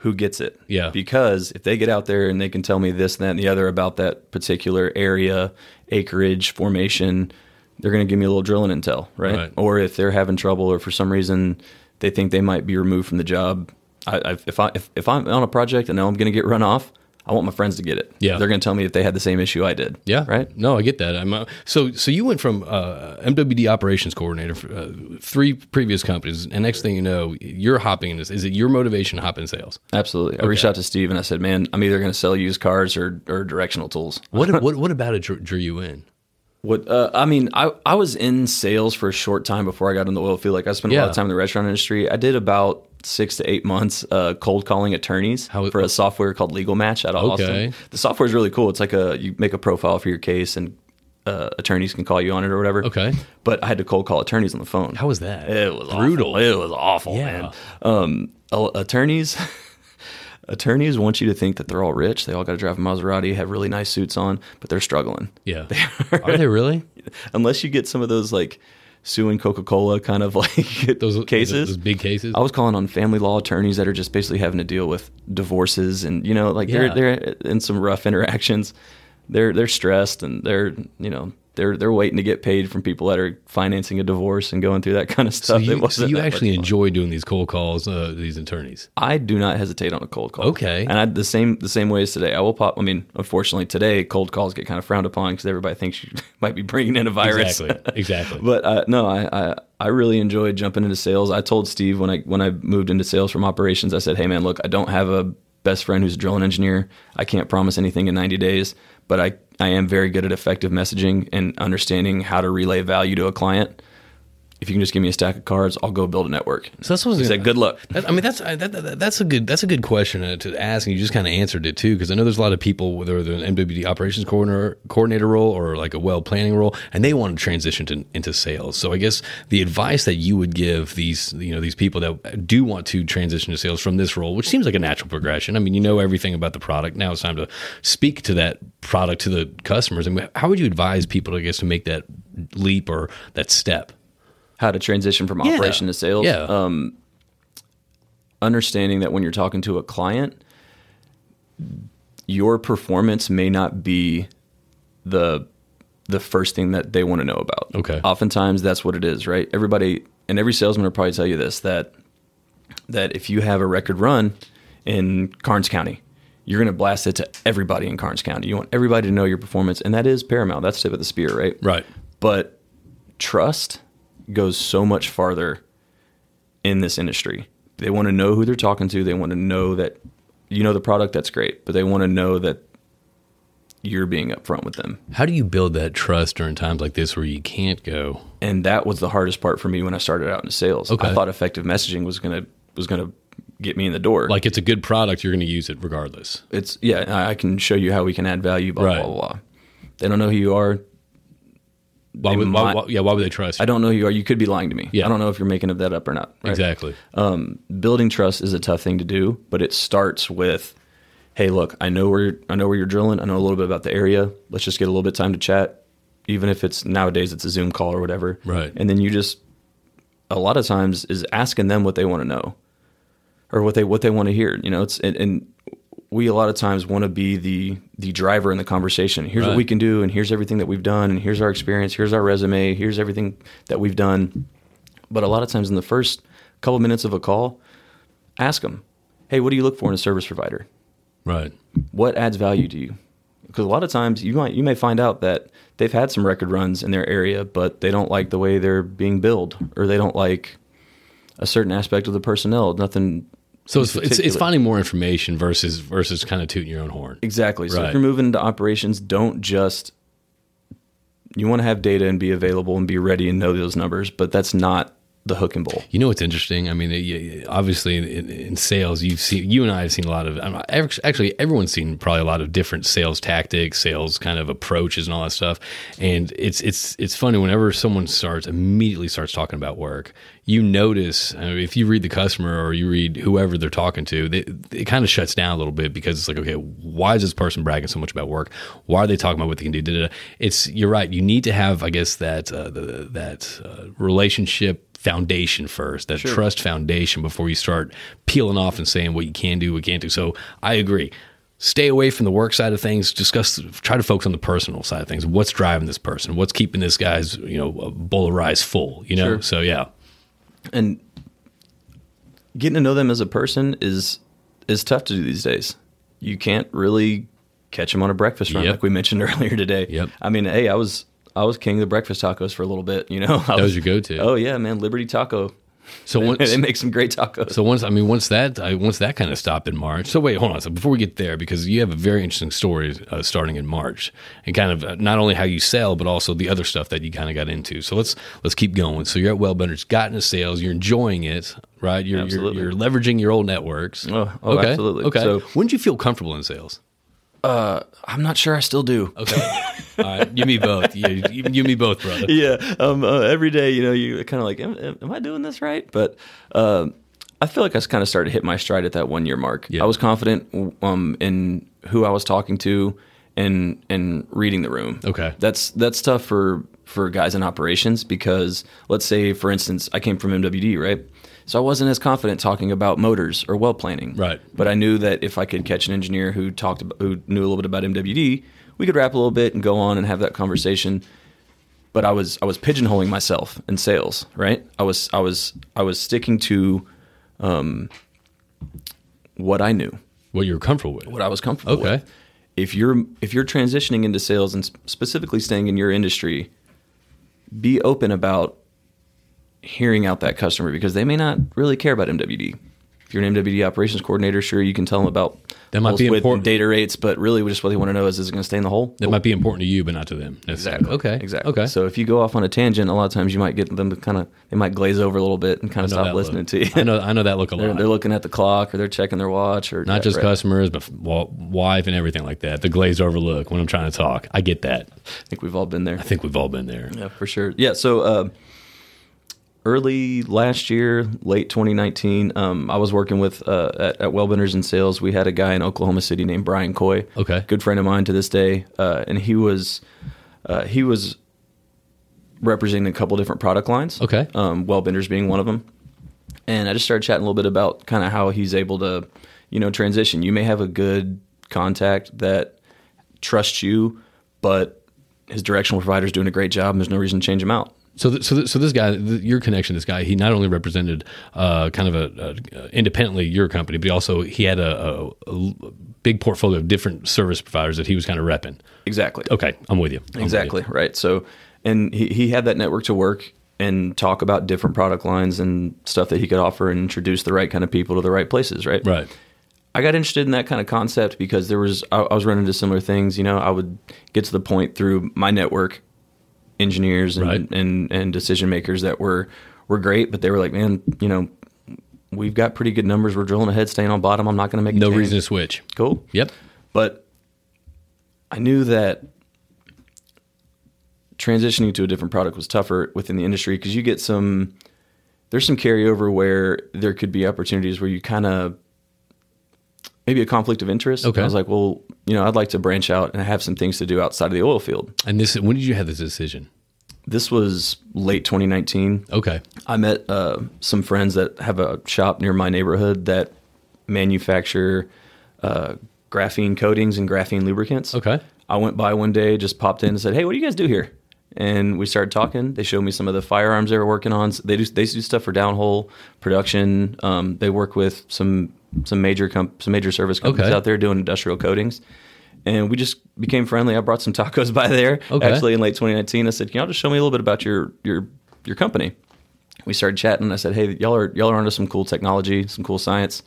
S2: who gets it.
S1: Yeah.
S2: Because if they get out there and they can tell me this, that, and the other about that particular area, acreage, formation, they're going to give me a little drilling intel, right?
S1: Right.
S2: Or if they're having trouble, or for some reason they think they might be removed from the job. I, I, if I if, if I'm on a project and know I'm going to get run off, I want my friends to get it.
S1: Yeah.
S2: they're going to tell me if they had the same issue I did.
S1: Yeah.
S2: right.
S1: No, I get that. I'm uh, so so. You went from uh, MWD operations coordinator for uh, three previous companies, and next thing you know, you're hopping in this. Is it your motivation to hop in sales?
S2: Absolutely. I reached out to Steve and I said, "Man, I'm either going to sell used cars or, or directional tools."
S1: What what what about it drew, drew you in?
S2: What uh, I mean, I I was in sales for a short time before I got in the oil field. Like I spent a lot of time in the restaurant industry. I did about six to eight months uh, cold calling attorneys
S1: How-
S2: for a software called Legal Match out of
S1: Okay.
S2: Austin. The software is really cool. It's like a you make a profile for your case and uh, attorneys can call you on it or whatever.
S1: Okay.
S2: But I had to cold call attorneys on the phone.
S1: How was that?
S2: It was
S1: brutal.
S2: Awful. It was awful,
S1: Yeah.
S2: man. Um, attorneys, attorneys want you to think that they're all rich. They all got to drive a Maserati, have really nice suits on, but they're struggling.
S1: Yeah. Are they really?
S2: Unless you get some of those like suing Coca Cola kind of like
S1: Those
S2: cases.
S1: those big cases.
S2: I was calling on family law attorneys that are just basically having to deal with divorces and you know like
S1: Yeah.
S2: they're they're in some rough interactions. They're they're stressed and they're you know they're they're waiting to get paid from people that are financing a divorce and going through that kind of stuff. It
S1: you, so you actually
S2: fun.
S1: enjoy doing these cold calls, uh, these attorneys.
S2: I do not hesitate on a cold call.
S1: Okay.
S2: and I, the same the same way as today. I will pop. I mean, unfortunately, today cold calls get kind of frowned upon because everybody thinks you might be bringing in a virus.
S1: Exactly. Exactly.
S2: but uh, no, I, I I really enjoyed jumping into sales. I told Steve when I when I moved into sales from operations, I said, "Hey man, look, I don't have a best friend who's a drilling engineer. I can't promise anything in 90 days, but I I am very good at effective messaging and understanding how to relay value to a client. If you can just give me a stack of cards, I'll go build a network."
S1: So that's what I
S2: He said, "Good luck."
S1: That, I mean, that's that, that, that's a good that's a good question uh, to ask, and you just kind of answered it too. Because I know there's a lot of people, whether they're an MWD operations coordinator coordinator role or like a well planning role, and they want to transition to, into sales. So I guess the advice that you would give these you know these people that do want to transition to sales from this role, which seems like a natural progression. I mean, you know everything about the product. Now it's time to speak to that product to the customers. And how would you advise people, I guess, to make that leap or that step?
S2: How to transition from
S1: Yeah.
S2: operation to sales.
S1: Yeah.
S2: Um, understanding that when you're talking to a client, your performance may not be the the first thing that they want to know about.
S1: Okay.
S2: Oftentimes that's what it is, right? Everybody and every salesman will probably tell you this that that if you have a record run in Karnes County, you're going to blast it to everybody in Karnes County. You want everybody to know your performance, and that is paramount. That's tip of the spear, right?
S1: Right.
S2: But trust goes so much farther in this industry. They want to know who they're talking to. They want to know that you know the product. That's great, but they want to know that you're being upfront with them.
S1: How do you build that trust during times like this where you can't go?
S2: And that was the hardest part for me when I started out in sales.
S1: Okay.
S2: I thought effective messaging was gonna was gonna get me in the door.
S1: Like it's a good product, you're going to use it regardless.
S2: it's yeah, I can show you how we can add value. Blah
S1: Right.
S2: blah blah. blah. They don't know who you are.
S1: Why would, why,
S2: might-
S1: why- yeah, why would they trust you?
S2: I don't know who you are. You could be lying to me.
S1: Yeah.
S2: I don't know if you're making that up or not. right?
S1: Exactly.
S2: um, building trust is a tough thing to do, but it starts with, hey, look, I know where I know where you're drilling. I know a little bit about the area. Let's just get a little bit of time to chat, even if it's nowadays it's a Zoom call or whatever.
S1: Right.
S2: And then you just a lot of times is asking them what they want to know, or what they what they want to hear. You know, it's and, and we a lot of times want to be the the driver in the conversation. Here's
S1: Right.
S2: what we can do, and here's everything that we've done, and here's our experience, here's our resume, here's everything that we've done. But a lot of times in the first couple minutes of a call, ask them, "Hey, what do you look for in a service provider?
S1: Right.
S2: What adds value to you?" Because a lot of times you might you may find out that they've had some record runs in their area, but they don't like the way they're being billed, or they don't like a certain aspect of the personnel. Nothing
S1: So it's, it's it's finding more information versus versus kind of tooting your own horn.
S2: Exactly. So
S1: Right.
S2: if you're moving into operations, don't just you want to have data and be available and be ready and know those numbers, but that's not the hook and bowl.
S1: You know what's interesting? I mean, obviously in, in, sales, you've seen you and I have seen a lot of. Actually, everyone's seen probably a lot of different sales tactics, sales kind of approaches, and all that stuff. And it's it's it's funny whenever someone starts immediately starts talking about work. You notice I mean, if you read the customer or you read whoever they're talking to, they, it kind of shuts down a little bit because it's like, okay, why is this person bragging so much about work? Why are they talking about what they can do? Da, da, da. It's you're right. You need to have, I guess, that uh, the, that uh, relationship foundation first, that trust foundation before you start peeling off and saying what you can do, what you can't do. So I agree. Stay away from the work side of things. Discuss, try to focus on the personal side of things. What's driving this person? What's keeping this guy's, you know, bowl of rice full? You know.
S2: Sure.
S1: So yeah,
S2: And getting to know them as a person is is tough to do these days. You can't really catch them on a breakfast run
S1: Yep.
S2: like we mentioned earlier today.
S1: Yep.
S2: I mean, hey, I was I was king of the breakfast tacos for a little bit, you know. I
S1: that was your go-to.
S2: Oh yeah, man, Liberty Taco.
S1: so once,
S2: they make some great tacos.
S1: So once, I mean, once that, I, once that kind of stopped in March. So wait, hold on. So before we get there, because you have a very interesting story uh, starting in March, and kind of uh, not only how you sell, but also the other stuff that you kind of got into. So let's let's keep going. So you're at Wellbenders, gotten into sales, you're enjoying it, right? You're you're,
S2: Absolutely.
S1: you're leveraging your old networks.
S2: Oh, oh,
S1: okay,
S2: absolutely.
S1: Okay.
S2: So-
S1: when did you feel comfortable in sales?
S2: I'm not sure I still do.
S1: Okay. All right, you me both. You, you, you me both, brother.
S2: yeah. Um, uh, every day, you know, you kind of like, am, am- am I doing this right? But um, I feel like I kind of started to hit my stride at that one year mark.
S1: Yeah.
S2: I was confident um, in who I was talking to and and reading the room.
S1: Okay.
S2: That's that's tough for for guys in operations because let's say, for instance, I came from MWD, right? So I wasn't as confident talking about motors or well planning.
S1: Right.
S2: But I knew that if I could catch an engineer who talked about, who knew a little bit about MWD, we could rap a little bit and go on and have that conversation. But I was I was pigeonholing myself in sales, right? I was I was I was sticking to um, what I knew,
S1: What you're comfortable with?
S2: what I was comfortable with.
S1: Okay.
S2: with. If you're if you're transitioning into sales and specifically staying in your industry, be open about hearing out that customer because they may not really care about MWD. If you're an MWD operations coordinator, sure you can tell them about
S1: That might be important.
S2: data rates, but really just what they want to know is is it going to stay in the hole?
S1: That might be important to you, but not to them.
S2: Exactly.
S1: Okay.
S2: Exactly.
S1: Okay.
S2: So if you go off on a tangent, a lot of times you might get them to kind of they might glaze over a little bit and kind of stop listening
S1: look.
S2: to you.
S1: I know. I know that look a
S2: they're,
S1: lot.
S2: they're looking at the clock or they're checking their watch or
S1: not just
S2: right.
S1: customers, but wife and everything like that. The glazed over look when I'm trying to talk. I get that.
S2: I think we've all been there.
S1: I think we've all been there.
S2: Yeah, for sure. Yeah. So uh, early last year, late 2019, um, I was working with uh, at, at Wellbenders and sales. We had a guy in Oklahoma City named Brian Coy.
S1: Okay.
S2: good friend of mine to this day, uh, and he was uh, he was representing a couple different product lines.
S1: Okay.
S2: um, Wellbenders being one of them. And I just started chatting a little bit about kind of how he's able to, you know, transition. You may have a good contact that trusts you, but his directional provider is doing a great job, and there's no reason to change him out.
S1: So, th- so, th- so this guy, th- your connection, this guy, he not only represented uh, kind of a, a independently your company, but he also he had a big portfolio of different service providers that he was kind of repping.
S2: Exactly.
S1: Okay, I'm with you. I'm with you.
S2: Exactly. Right. So, and he, he had that network to work and talk about different product lines and stuff that he could offer and introduce the right kind of people to the right places. Right.
S1: Right.
S2: I got interested in that kind of concept because there was I, I was running into similar things. You know, I would get to the point through my network, engineers and
S1: Right.
S2: and, and decision makers that were were great, but they were like, man, you know, we've got pretty good numbers. We're drilling ahead, staying on bottom. I'm not going to make
S1: No
S2: change."
S1: reason to switch.
S2: Cool.
S1: Yep.
S2: But I knew that transitioning to a different product was tougher within the industry because you get some there's some carryover where there could be opportunities where you kind of maybe a conflict of interest.
S1: Okay.
S2: I was like, well, you know, I'd like to branch out and have some things to do outside of the oil field.
S1: And this, when did you have this decision?
S2: This was late 2019.
S1: Okay.
S2: I met uh, some friends that have a shop near my neighborhood that manufacture uh, graphene coatings and graphene lubricants.
S1: Okay.
S2: I went by one day, just popped in and said, "Hey, what do you guys do here?" And we started talking. They showed me some of the firearms they were working on. They do they do stuff for downhole production. Um, they work with some some major comp- some major service companies
S1: Okay.
S2: out there doing industrial coatings. And we just became friendly. I brought some tacos by there
S1: Okay.
S2: actually in late 2019. I said, "Can y'all just show me a little bit about your your your company?" we started chatting. I said, "Hey, y'all are y'all are onto some cool technology, some cool science.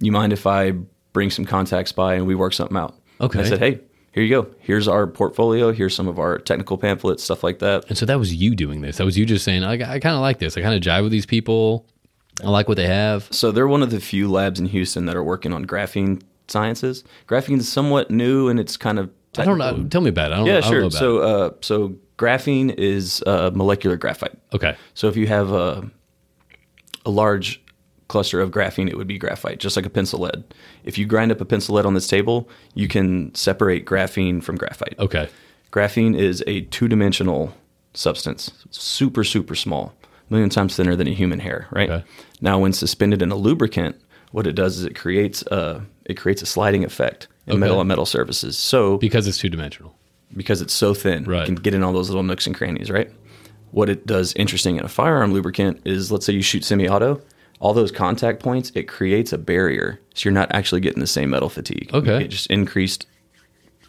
S2: You mind if I bring some contacts by and we work something out?"
S1: Okay.
S2: And I said, "Hey, here you go. Here's our portfolio. Here's some of our technical pamphlets, stuff like that."
S1: And so that was you doing this. That was you just saying, I, I kind of like this. I kind of jive with these people. I like what they have.
S2: So they're one of the few labs in Houston that are working on graphene sciences. Graphene is somewhat new and it's kind of
S1: I don't know. Tell me about it. I don't,
S2: Yeah,
S1: I don't know
S2: sure. So, uh, so graphene is uh, molecular graphite.
S1: Okay.
S2: So if you have a a large cluster of graphene, it would be graphite, just like a pencil lead. If you grind up a pencil lead on this table, you can separate graphene from graphite.
S1: Okay.
S2: Graphene is a two-dimensional substance, super super small, million times thinner than a human hair. Right
S1: Okay.
S2: now, when suspended in a lubricant, what it does is it creates a it creates a sliding effect in
S1: Okay.
S2: metal on metal surfaces. So
S1: Because it's two dimensional.
S2: because it's so thin,
S1: Right.
S2: you can get in all those little nooks and crannies, right? What it does interesting in a firearm lubricant is let's say you shoot semi auto, all those contact points, it creates a barrier. So you're not actually getting the same metal fatigue.
S1: Okay.
S2: it just increased.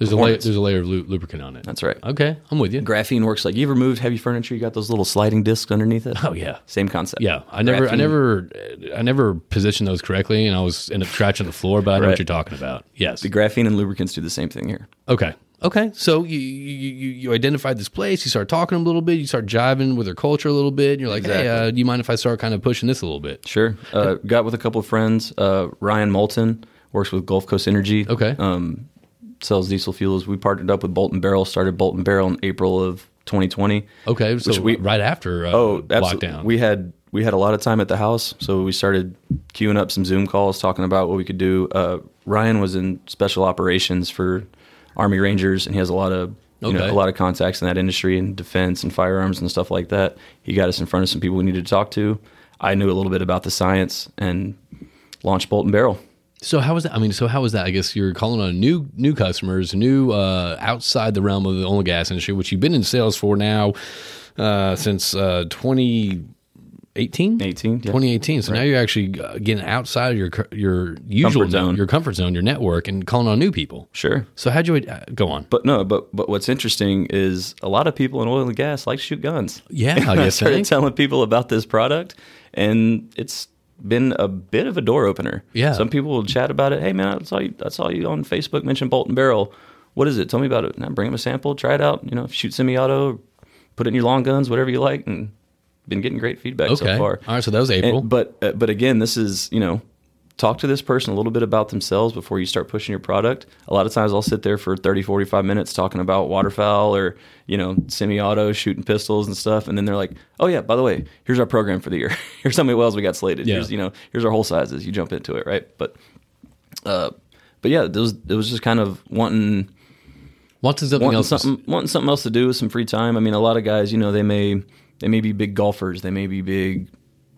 S1: There's a layer, there's a layer of lu- lubricant on it.
S2: That's right.
S1: Okay. I'm with you.
S2: Graphene works like you ever moved heavy furniture, you got those little sliding discs underneath it?
S1: Oh yeah.
S2: Same concept.
S1: Yeah, I never, I
S2: Graphene-
S1: never, I never positioned those correctly, and I was end up scratching the floor. But I know what
S2: Right.
S1: you're talking about. Yes.
S2: The graphene and lubricants do the same thing here.
S1: Okay. Okay. So you, you you you identified this place. You start talking to them a little bit. You start jiving with their culture a little bit. And you're like, hey, uh, do you mind if I start kind of pushing this a little bit?
S2: Sure. Uh, got with a couple of friends. Uh, Ryan Moulton works with Gulf Coast Energy.
S1: Okay.
S2: Um, sells diesel fuels. We partnered up with Bolt and Barrel, started Bolt and Barrel in April of 2020.
S1: Okay. So
S2: Which we-
S1: right after uh,
S2: Oh, absolutely.
S1: lockdown.
S2: We had we had a lot of time at the house, so we started queuing up some Zoom calls, talking about what we could do. Uh, Ryan was in special operations for Army Rangers, and he has a lot of you know a lot of contacts in that industry and defense and firearms and stuff like that. He got us in front of some people we needed to talk to. I knew a little bit about the science and launched Bolt and Barrel.
S1: So how was that? I mean, so how was that? I guess you're calling on new new customers, new uh, outside the realm of the oil and gas industry, which you've been in sales for now uh, since uh, 2018.
S2: 18, yeah.
S1: 2018. So now you're actually uh, getting outside of your your usual
S2: Comfort zone.
S1: your comfort zone, your network, and calling on new people.
S2: Sure.
S1: So how'd you uh, go on?
S2: But no, but but what's interesting is a lot of people in oil and gas like to shoot guns.
S1: Yeah, I
S2: I
S1: guess so.
S2: started telling people about this product, and it's been a bit of a door opener.
S1: Yeah.
S2: some people will chat about it. Hey man, I saw you. I saw you on Facebook mention Bolt and Barrel. What is it? Tell me about it. And I bring them a sample, try it out. You know, shoot semi-auto, put it in your long guns, whatever you like, and been getting great feedback
S1: Okay.
S2: so far.
S1: All right. So that was April.
S2: And- but uh, but again, this is you know, talk to this person a little bit about themselves before you start pushing your product. A lot of times, I'll sit there for 30, 45 minutes talking about waterfowl or you know, semi-auto shooting pistols and stuff, and then they're like, "Oh yeah, by the way, here's our program for the year. here's how many wells we got slated.
S1: Yeah.
S2: Here's you know, here's our hole sizes. You jump into it, right? But uh, but yeah, it was it was just kind of wanting
S1: Wanting something
S2: wanting
S1: else. to-
S2: something wanting something else to do with some free time. I mean, a lot of guys, you know, they may they may be big golfers, they may be big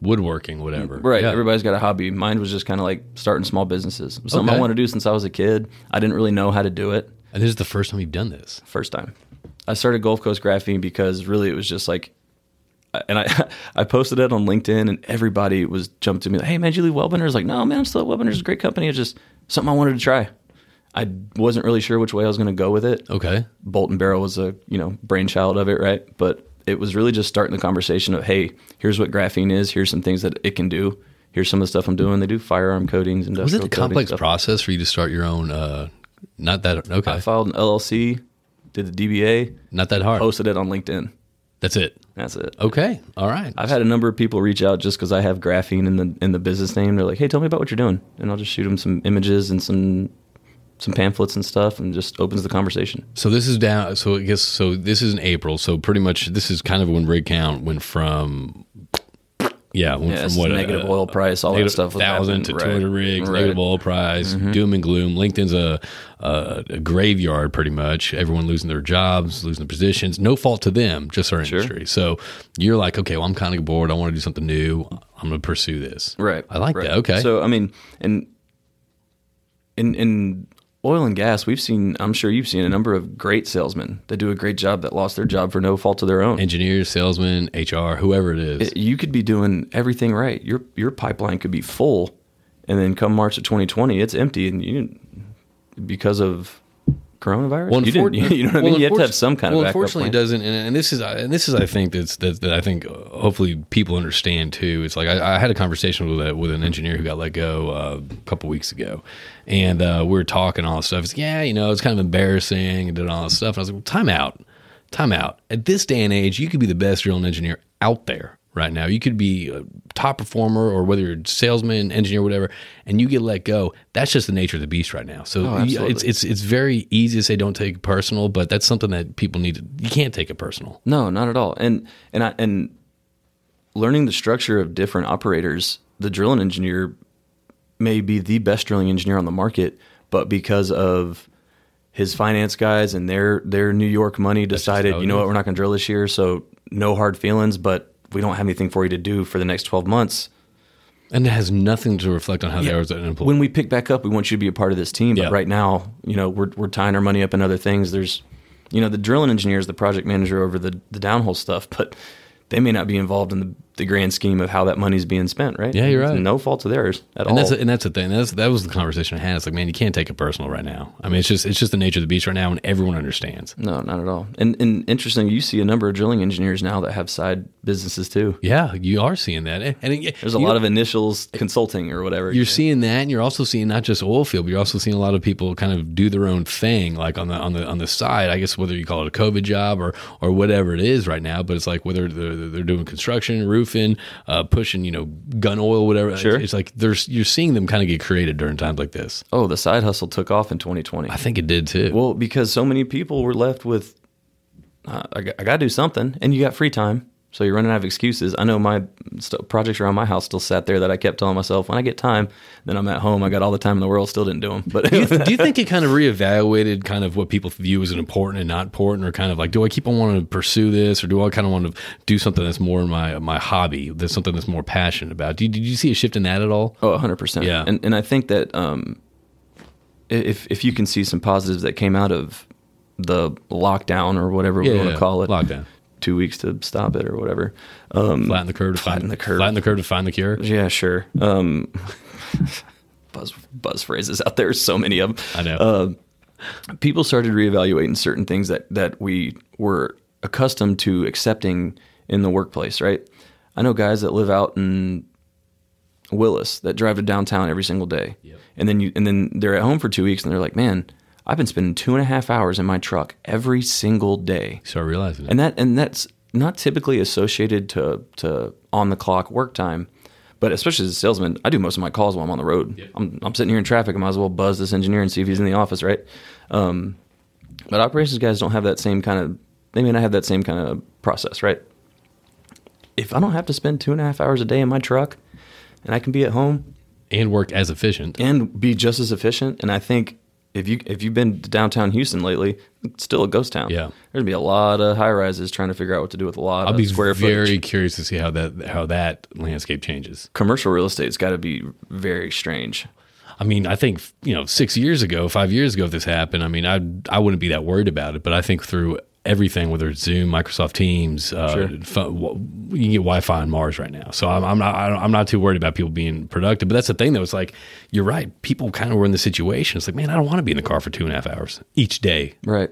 S1: woodworking, whatever.
S2: Right.
S1: Yeah.
S2: Everybody's got a hobby. Mine was just kind of like starting small businesses. Something
S1: Okay.
S2: I wanted to do since I was a kid. I didn't really know how to do it
S1: And this is the first time you've done this.
S2: first time. I started Gulf Coast Graphene because really it was just like, and I I posted it on LinkedIn and everybody was jumped to me like, hey man, did you leave Wellbender? I was like, no man, I'm still at Wellbender. It's a great company. It's just something I wanted to try. I wasn't really sure which way I was going to go with it.
S1: Okay.
S2: Bolt and Barrel was a you know brainchild of it, right? But it was really just starting the conversation of, hey, here's what graphene is. Here's some things that it can do. Here's some of the stuff I'm doing. They do firearm coatings, industrial.
S1: Was it a complex
S2: stuff.
S1: process for you to start your own? Uh, not that okay.
S2: I filed an LLC, did the DBA,
S1: not that hard.
S2: posted it on LinkedIn.
S1: That's it.
S2: That's it.
S1: Okay. All right.
S2: I've had a number of people reach out just because I have graphene in the in the business name. They're like, "Hey, tell me about what you're doing," and I'll just shoot them some images and some some pamphlets and stuff, and just opens the conversation.
S1: So this is down. So I guess so. This is in April. So pretty much this is kind of when rig count went from. Yeah, went
S2: Yeah,
S1: from what
S2: negative
S1: uh,
S2: oil price, all that stuff. was
S1: thousand to
S2: happening.
S1: two hundred
S2: Right.
S1: rigs,
S2: Right. Mm-hmm.
S1: negative oil price, doom and gloom. LinkedIn's a, a a graveyard, pretty much. Everyone losing their jobs, losing their positions. No fault to them, just our industry. So you're like, okay, well, I'm kind of bored. I want to do something new. I'm going to pursue this.
S2: Right.
S1: I like
S2: right.
S1: that. Okay.
S2: So I mean, and in in oil and gas, we've seen. I'm sure you've seen a number of great salesmen that do a great job that lost their job for no fault of their own.
S1: engineers, salesmen, HR, whoever it is.
S2: It- you could be doing everything right. Your your pipeline could be full, and then come March of 2020, it's empty, and you because of coronavirus.
S1: Well,
S2: you, didn't, you know what I mean? You have to have some kind of
S1: well, unfortunately, it doesn't. And, and this is and this is I think that's that, that I think uh, hopefully people understand too. It's like I, I had a conversation with a, with an engineer who got let go uh, a couple weeks ago, and uh, we were talking all this stuff. It's yeah, you know, it's kind of embarrassing and did all this stuff. And I was like, well, time out, time out. At this day and age, you could be the best drilling engineer out there right now. You could be a top performer or whether you're a salesman, engineer, whatever, and you get let go. That's just the nature of the beast right now. So
S2: Oh,
S1: it's it's it's very easy to say don't take it personal, but that's something that people need to you can't take it personal.
S2: No, not at all. And and I and learning the structure of different operators, the drilling engineer may be the best drilling engineer on the market, but because of his finance guys and their their New York money decided, you know
S1: is.
S2: what, we're not going to drill this year, so no hard feelings, but we don't have anything for you to do for the next 12 months.
S1: And it has nothing to reflect on how they are as an employee.
S2: When we pick back up, we want you to be a part of this team.
S1: Yeah.
S2: But right now, you know, we're we're tying our money up in other things. There's, you know, the drilling engineer is the project manager over the the downhole stuff, but they may not be involved in the, the grand scheme of how that money's being spent. Right?
S1: Yeah, you're
S2: It's
S1: right.
S2: no fault of theirs at
S1: and
S2: all.
S1: that's and that's the thing. That's that was the conversation I had. It's like, man, you can't take it personal right now. I mean, it's just it's just the nature of the beast right now, and everyone understands.
S2: no, not at all. And and interesting, you see a number of drilling engineers now that have side businesses too.
S1: Yeah, you are seeing that, and, and it-
S2: There's a lot of initials consulting or whatever.
S1: You're seeing that, and you're also seeing not just oil field, but you're also seeing a lot of people kind of do their own thing, like on the on the on the side. I guess whether you call it a COVID job or or whatever it is right now, but it's like whether they're, they're doing construction, roofing, uh, pushing, you know, gun oil, whatever.
S2: Sure.
S1: It's, it's like there's you're seeing them kind of get created during times like this.
S2: oh, the side hustle took off in 2020.
S1: I think it did too.
S2: Well, because so many people were left with, uh, I, got, I got to do something, and you got free time, so you're running out of excuses. I know my st- projects around my house still sat there that I kept telling myself when I get time, then I'm at home. I got all the time in the world, still didn't do them. But
S1: do you think it kind of reevaluated kind of what people view as an important and not important, or kind of like, do I keep on wanting to pursue this, or do I kind of want to do something that's more my my hobby, that's something that's more passionate about? Did, did you see a shift in that at all?
S2: oh, 100 percent.
S1: Yeah.
S2: and and I think that um, if if you can see some positives that came out of the lockdown or whatever we want to call it,
S1: lockdown,
S2: two weeks to stop it or whatever. Um,
S1: flatten the curve to
S2: Flatten
S1: find
S2: the curve.
S1: flatten the curve to find the cure.
S2: Yeah, sure. Um, buzz buzz phrases out there. So many of them.
S1: I know.
S2: Uh, people started reevaluating certain things that that we were accustomed to accepting in the workplace. Right. I know guys that live out in Willis that drive to downtown every single day,
S1: Yep.
S2: and then you and then they're at home for two weeks and they're like, man. I've been spending two and a half hours in my truck every single day.
S1: Start realizing it.
S2: and that and that's not typically associated to to on the clock work time but especially as a salesman i do most of my calls while i'm on the road. I'm, I'm sitting here in traffic. I might as well buzz this engineer and see if he's in the office right? Um, but operations guys don't have that same kind of they may not have that same kind of process right? If i don't have to spend two and a half hours a day in my truck and i can be at home
S1: and work as efficient.
S2: and be just as efficient and i think if you if you've been to downtown Houston lately, it's still a ghost town.
S1: Yeah.
S2: there's gonna be a lot of high rises trying to figure out what to do with a lot
S1: I'll
S2: of
S1: be
S2: square
S1: very
S2: footage.
S1: curious to see how that how that landscape changes.
S2: Commercial real estate's got to be very strange.
S1: I mean, I think you know, six years ago, five years ago, if this happened, I mean, I I wouldn't be that worried about it. But I think through everything, whether it's Zoom, Microsoft Teams, uh,
S2: Sure.
S1: you can get Wi-Fi on Mars right now. So I'm, I'm not I'm not too worried about people being productive. But that's the thing, though. It's like you're right. People kind of were in the situation. It's like, man, I don't want to be in the car for two and a half hours each day.
S2: Right.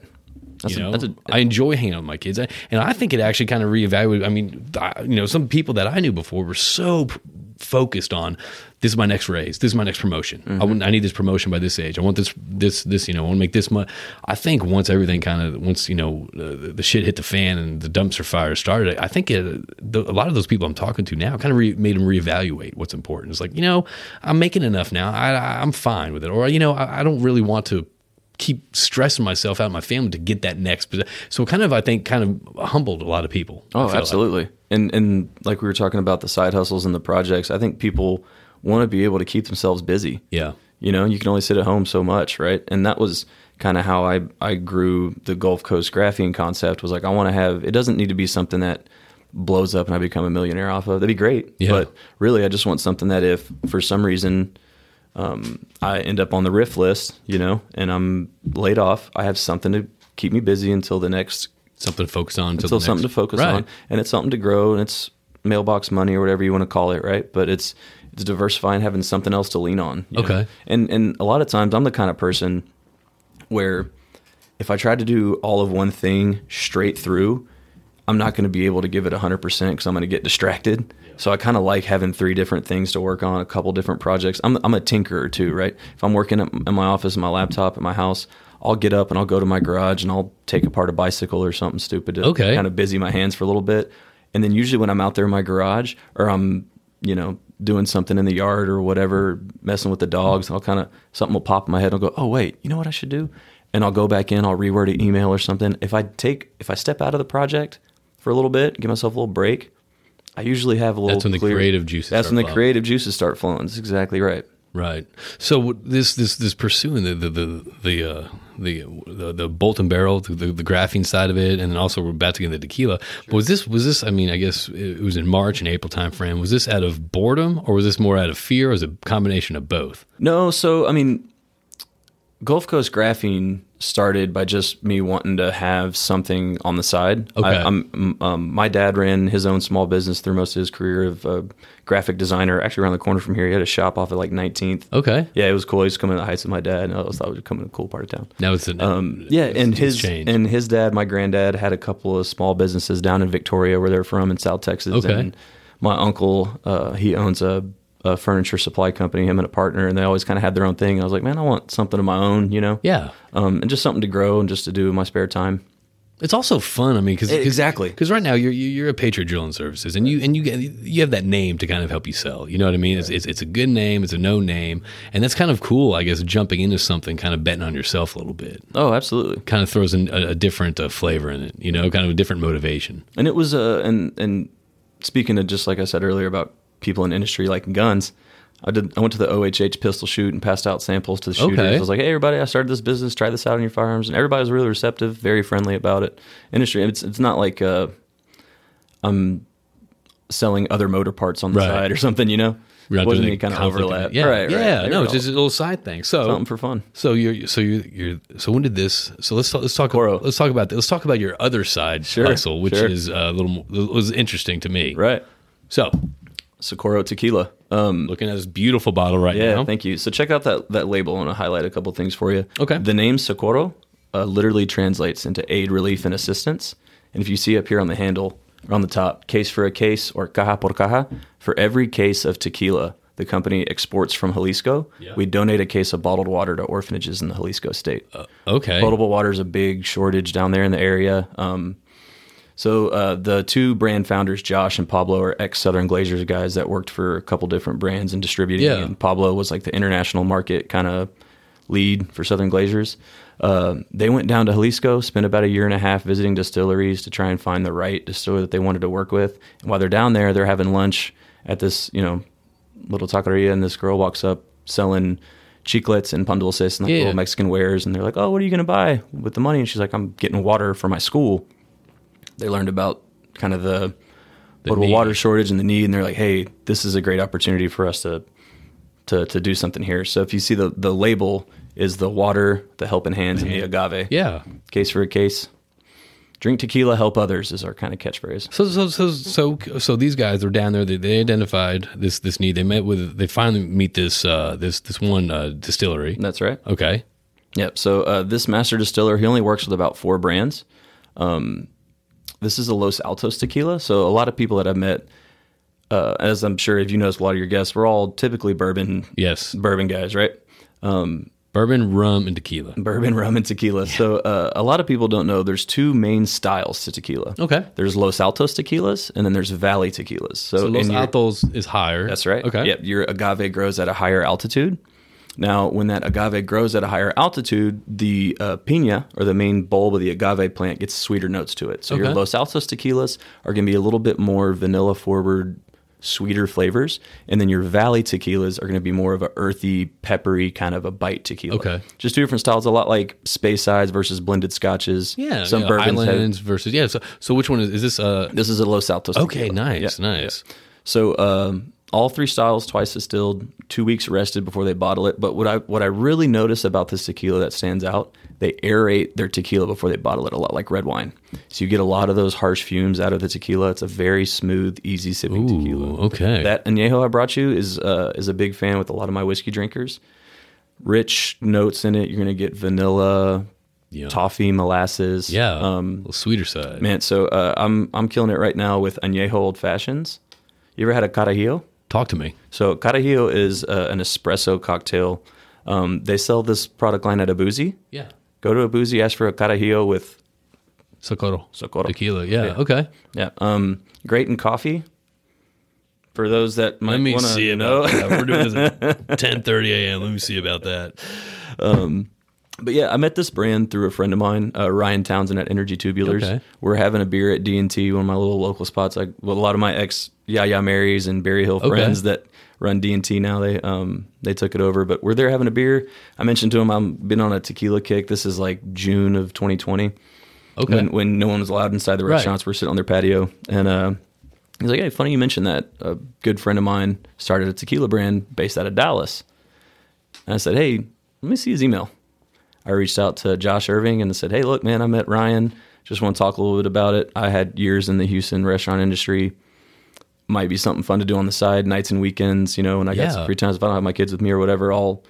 S2: That's
S1: you
S2: a-
S1: know,
S2: that's a-
S1: I enjoy hanging out with my kids, and I think it actually kind of reevaluated. I mean, I, you know, some people that I knew before were so p- focused on this is my next raise, this is my next promotion.
S2: Mm-hmm.
S1: I, want, I need this promotion by this age. I want this, this, this. You know, I want to make this much. I think once everything kind of once you know the, the shit hit the fan and the dumpster fire started, I think it, the, a lot of those people I'm talking to now kind of re, made them reevaluate what's important. It's like you know, I'm making enough now. I, I, I'm fine with it, or you know, I, I don't really want to keep stressing myself out of my family to get that next so kind of i think kind of humbled a lot of people
S2: Oh,
S1: feel like.
S2: absolutely. And and like we were talking about the side hustles and the projects, I think people want to be able to keep themselves busy.
S1: yeah
S2: You know, you can only sit at home so much, right? And that was kind of how I I grew the Gulf Coast graphene concept. Was like I want to have. It doesn't need to be something that blows up and I become a millionaire off of. That'd be great.
S1: Yeah.
S2: But really, I just want something that if for some reason um, I end up on the RIF list, you know, and I'm laid off, I have something to keep me busy until the next
S1: something to focus on
S2: until
S1: the
S2: something
S1: next-
S2: to focus
S1: Right.
S2: on, and it's something to grow, and it's mailbox money or whatever you want to call it, right? But it's it's diversifying, having something else to lean on. you know?
S1: Okay.
S2: and and a lot of times I'm the kind of person where if I try to do all of one thing straight through, I'm not going to be able to give it 100% because I'm going to get distracted. So I kind of like having three different things to work on, a couple different projects. I'm, I'm a tinkerer too, right? If I'm working in my office, my laptop, at my house, I'll get up and I'll go to my garage and I'll take apart a bicycle or something stupid to
S1: Okay.
S2: kind of busy my hands for a little bit. And then usually when I'm out there in my garage or I'm, you know, doing something in the yard or whatever, messing with the dogs, I'll kind of, something will pop in my head. I'll go, oh, wait, you know what I should do? And I'll go back in, I'll reword an email or something. If I take, if I step out of the project for a little bit, give myself a little break, I usually have a little
S1: That's when the
S2: clear-
S1: creative juices
S2: That's when the
S1: flowing.
S2: creative juices start flowing. That's exactly right.
S1: Right. So this this this pursuing the the the the uh, the, the the bolt and barrel, the, the, the graphene side of it, and then also we're about to get the tequila. But was this was this? I mean, I guess it was in March and April time frame. Was this out of boredom, or was this more out of fear, or was it a combination of both?
S2: No, so I mean, Gulf Coast Graphene started by just me wanting to have something on the side.
S1: Okay.
S2: I, I'm, um, my dad ran his own small business through most of his career of a graphic designer. Actually, around the corner from here, he had a shop off at like 19th.
S1: Okay.
S2: Yeah, it was cool. He was coming to the heights with my dad, and I always thought it was coming to a cool part of town.
S1: Now it's an
S2: Um, yeah, and his
S1: changed.
S2: and his dad, my granddad, had a couple of small businesses down in Victoria, where they're from in South Texas.
S1: Okay.
S2: And my uncle, uh, he owns a, a furniture supply company. Him and a partner, and they always kind of had their own thing. I was like, man, I want something of my own, you know?
S1: yeah.
S2: Um, and just something to grow and just to do in my spare time.
S1: It's also fun. I mean, because
S2: Exactly.
S1: because right now you're you're a Patriot Drilling Services, and you and you get you have that name to kind of help you sell. You know what I mean? It's, it's it's a good name. It's a no name, and that's kind of cool. I guess jumping into something, kind of betting on yourself a little bit,
S2: Oh, absolutely.
S1: kind of throws in a, a different uh, flavor in it. You know, kind of a different motivation.
S2: And it was uh, and and speaking of just like I said earlier about people in industry liking guns, I did. I went to the OHH pistol shoot and passed out samples to the shooters.
S1: Okay.
S2: I was like, "Hey, everybody! I started this business. Try this out on your firearms." And everybody was really receptive, very friendly about it. Industry. It's it's not like uh, I'm selling other motor parts on the
S1: Right.
S2: side or something. You know,
S1: not
S2: wasn't any kind of overlap.
S1: Yeah,
S2: right, right.
S1: yeah.
S2: They
S1: No, it's just a little side thing. So
S2: something for fun.
S1: So you're so you're you're so when did this? So let's talk, let's talk
S2: Coro.
S1: let's talk about let's talk about your other side
S2: Sure,
S1: hustle, which
S2: sure.
S1: is uh, a little was interesting to me.
S2: Right.
S1: So
S2: Socorro tequila. Um,
S1: looking at this beautiful bottle right
S2: Yeah,
S1: now.
S2: thank you. So check out that that label. And I want to highlight a couple things for you.
S1: Okay.
S2: The name Socorro uh, literally translates into aid, relief, and assistance. And if you see up here on the handle or on the top, case for a case or caja por caja, for every case of tequila the company exports from Jalisco,
S1: Yeah.
S2: we donate a case of bottled water to orphanages in the Jalisco state.
S1: okay.
S2: Potable water is a big shortage down there in the area. Um, so uh, the two brand founders, Josh and Pablo, are ex Southern Glazers guys that worked for a couple different brands and distributing.
S1: Yeah.
S2: And Pablo was like the international market kind of lead for Southern Glazers. Uh, they went down to Jalisco, spent about a year and a half visiting distilleries to try and find the right distiller that they wanted to work with. And while they're down there, they're having lunch at this, you know, little taqueria, and this girl walks up selling chiclets and pan dulces and like
S1: Yeah.
S2: little Mexican wares, and they're like, "Oh, what are you going to buy with the money?" And she's like, "I'm getting water for my school." They learned about kind of the, potable
S1: need.
S2: water shortage and the need, and they're like, "Hey, this is a great opportunity for us to to to do something here." So if you see the the label is the water, the helping hands, and the agave.
S1: Yeah.
S2: Case for a case. Drink tequila, help others is our kind of catchphrase.
S1: So so so so so these guys are down there. They, they identified this this need. They met with. They finally meet this uh, this this one uh, distillery.
S2: That's right.
S1: Okay.
S2: Yep. So uh, this master distiller, he only works with about four brands. Um, this is a Los Altos tequila. So a lot of people that I've met, uh, as I'm sure if you noticed, a lot of your guests, we're all typically bourbon
S1: Yes.
S2: bourbon guys, right?
S1: Bourbon, rum, and tequila.
S2: Bourbon, rum, and tequila. So uh, a lot of people don't know there's two main styles to tequila.
S1: Okay.
S2: There's Los Altos tequilas, and then there's Valley tequilas. So,
S1: So Los
S2: your-
S1: Altos is higher.
S2: That's right.
S1: Okay.
S2: Yep. Your agave grows at a higher altitude. Now, when that agave grows at a higher altitude, the uh, pina or the main bulb of the agave plant gets sweeter notes to it. So your Los Altos tequilas are going to be a little bit more vanilla forward, sweeter flavors, and then your Valley tequilas are going to be more of a earthy, peppery kind of a bite tequila.
S1: Okay.
S2: Just two different styles. A lot like Speysides versus blended scotches.
S1: Yeah.
S2: Some
S1: yeah,
S2: bourbons. have-
S1: versus yeah. So so which one is is this? Uh.
S2: this is a Los Altos.
S1: Okay.
S2: tequila.
S1: Nice.
S2: Yeah.
S1: Nice.
S2: So um, all three styles, twice distilled, two weeks rested before they bottle it. But what I what I really notice about this tequila that stands out, they aerate their tequila before they bottle it a lot, like red wine. So you get a lot of those harsh fumes out of the tequila. It's a very smooth, easy sipping
S1: Ooh.
S2: tequila.
S1: Okay.
S2: That añejo I brought you is uh, is a big fan with a lot of my whiskey drinkers. Rich notes in it. You're going to get vanilla,
S1: Yeah.
S2: toffee, molasses.
S1: Yeah,
S2: Um,
S1: a little sweeter side.
S2: man, so uh, I'm I'm killing it right now with añejo old fashions. You ever had a carajillo?
S1: Talk to me.
S2: So carajillo is uh, an espresso cocktail. Um, they sell this product line at Abuzi.
S1: Yeah,
S2: Go to Abuzi, ask for a carajillo with
S1: Socorro.
S2: Socorro.
S1: Tequila. Yeah.
S2: Yeah.
S1: Okay.
S2: yeah, um, great in coffee. For those that might
S1: Let me
S2: wanna
S1: see
S2: know.
S1: about that. We're doing this at 10:30 a.m. Let me see about that.
S2: But yeah, I met this brand through a friend of mine, uh, Ryan Townsend at Energy Tubulars.
S1: Okay.
S2: We're having a beer at D and T, one of my little local spots. Like well, a lot of my ex Yaya Marys and Berryhill friends that run D and T now. They um they took it over, but we're there having a beer. I mentioned to him I'm been on a tequila kick. This is like June of 2020
S1: Okay.
S2: when when no one was allowed inside the
S1: Right.
S2: restaurants. We're sitting on their patio, and uh, he's like, "Hey, funny you mentioned that. A good friend of mine started a tequila brand based out of Dallas." And I said, "Hey, let me see his email." I reached out to Josh Irving and said, "Hey, look, man, I met Ryan. Just want to talk a little bit about it. I had years in the Houston restaurant industry. Might be something fun to do on the side, nights and weekends. You know, when I got
S1: Yeah.
S2: some free times, if I don't have my kids with me or whatever, I'll."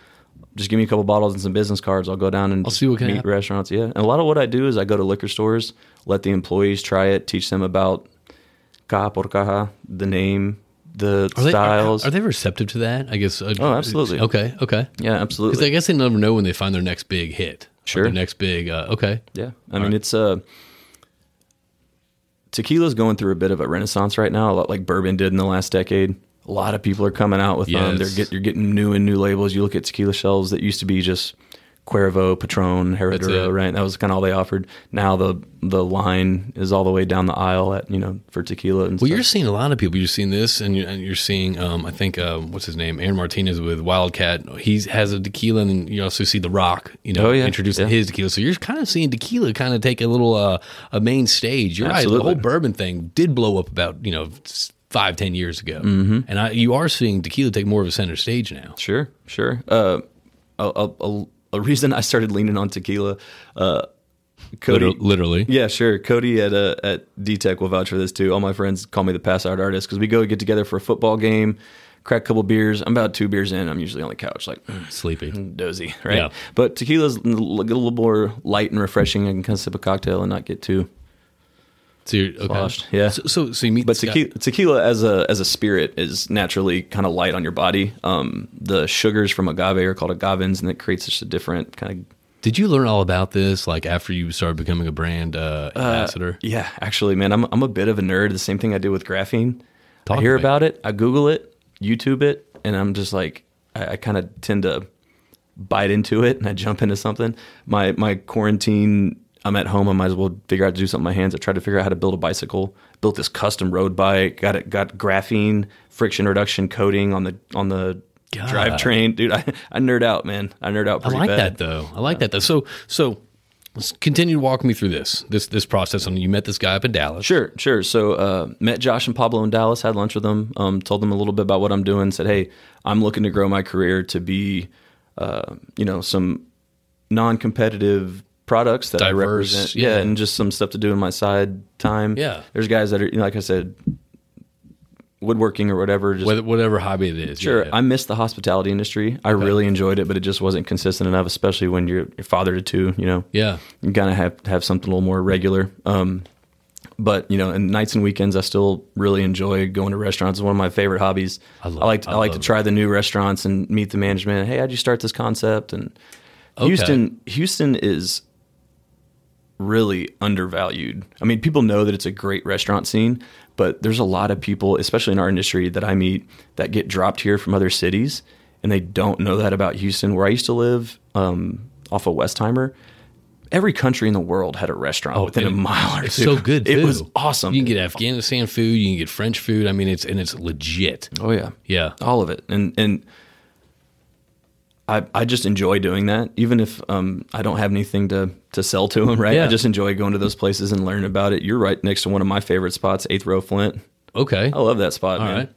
S2: Just give me a couple bottles and some business cards. I'll go down and
S1: I'll see what can
S2: meet
S1: happen.
S2: restaurants. Yeah, and a lot of what I do is I go to liquor stores, let the employees try it, teach them about caja por caja, the name, the
S1: Are they,
S2: styles.
S1: Are, are they receptive to that? I guess. Uh,
S2: Oh, absolutely.
S1: Okay. Okay.
S2: yeah, absolutely. Because.
S1: I guess they never know when they find their next big hit.
S2: Sure.
S1: Their next big. Uh, okay.
S2: yeah, I mean it's uh tequila's going through a bit of a renaissance right now, a lot like bourbon did in the last decade. A lot of people are coming out with them. They're get, you're getting new and new labels. You look at tequila shelves that used to be just Cuervo, Patron, Herradura, right? That was kind of all they offered. Now the the line is all the way down the aisle at you know for tequila and
S1: Well,
S2: stuff.
S1: you're seeing a lot of people. You're seeing this, and you're, and you're seeing, um, I think, um, what's his name, Aaron Martinez with Wildcat. He has a tequila, and you also see The Rock, you know,
S2: Oh, yeah.
S1: introducing
S2: Yeah.
S1: his tequila. So you're kind of seeing tequila kind of take a little uh, a main stage. You're right. The whole bourbon thing did blow up about you know five, ten years ago, mm-hmm. and I, you are seeing tequila take more of a center stage now.
S2: Sure, sure. Uh, a, a, a, a reason I started leaning on tequila, uh, Cody.
S1: Liter- literally.
S2: Yeah, sure. Cody at uh, at DTech will vouch for this too. All my friends call me the pass out artist because we go get together for a football game, crack a couple beers. I'm about two beers in. I'm usually on the couch, like mm,
S1: Sleepy.
S2: dozy, right?
S1: Yeah.
S2: But tequila's a little a little more light and refreshing. I can kind of sip a cocktail and not get too.
S1: So you're, okay.
S2: Yeah.
S1: So, so, so you meet
S2: But tequila, tequila as a as a spirit is naturally kind of light on your body. Um, the sugars from agave are called agavins, and it creates just a different kind of
S1: Did you learn all about this like after you started becoming a brand uh, ambassador?
S2: Yeah, actually, man, I'm I'm a bit of a nerd. The same thing I did with graphene.
S1: Talk
S2: I hear about it, I Google it, YouTube it, and I'm just like, I, I kind of tend to bite into it and I jump into something. My my quarantine, I'm at home. I might as well figure out to do something with my hands. I tried to figure out how to build a bicycle. Built this custom road bike. Got it. Got graphene friction reduction coating on the on the
S1: God.
S2: drivetrain. Dude, I, I nerd out, man. I nerd out
S1: I like
S2: bad.
S1: that though. I like that though. So so let's continue to walk me through this this this process. And you met this guy up in Dallas.
S2: Sure, sure. So uh, met Josh and Pablo in Dallas, had lunch with them, um, told them a little bit about what I'm doing. Said, hey, I'm looking to grow my career to be, uh, you know, some non-competitive products that I represent.
S1: yeah.
S2: Yeah. and just some stuff to do in my side time.
S1: Yeah.
S2: there's guys that are, you know, like I said, woodworking or whatever. Just
S1: whatever hobby it is.
S2: Sure,
S1: Yeah, yeah.
S2: I miss the hospitality industry. I really enjoyed it, but it just wasn't consistent enough, especially when you're, you're father to two. You know,
S1: Yeah.
S2: you gotta have have something a little more regular. Um, but you know, and nights and weekends, I still really enjoy going to restaurants. It's one of my favorite hobbies. I,
S1: love-
S2: like to,
S1: I
S2: I, like to try the new restaurants and meet the management. Hey, how'd you start this concept? And Houston, Houston is really undervalued. I mean, people know that it's a great restaurant scene, but there's a lot of people, especially in our industry, that I meet that get dropped here from other cities, and they don't know that about Houston. Where I used to live, um, off of Westheimer, every country in the world had a restaurant within a mile or
S1: Oh, It's
S2: two.
S1: so good.
S2: It was awesome.
S1: You can get Afghanistan food. You can get French food. I mean, it's and it's legit.
S2: oh yeah,
S1: Yeah.
S2: all of it and and I, I just enjoy doing that even if um, I don't have anything to, to sell to them right
S1: Yeah.
S2: I just enjoy going to those places and learning about it you're right next to one of my favorite spots eighth row Flint
S1: Okay.
S2: I love that spot
S1: All
S2: man
S1: right.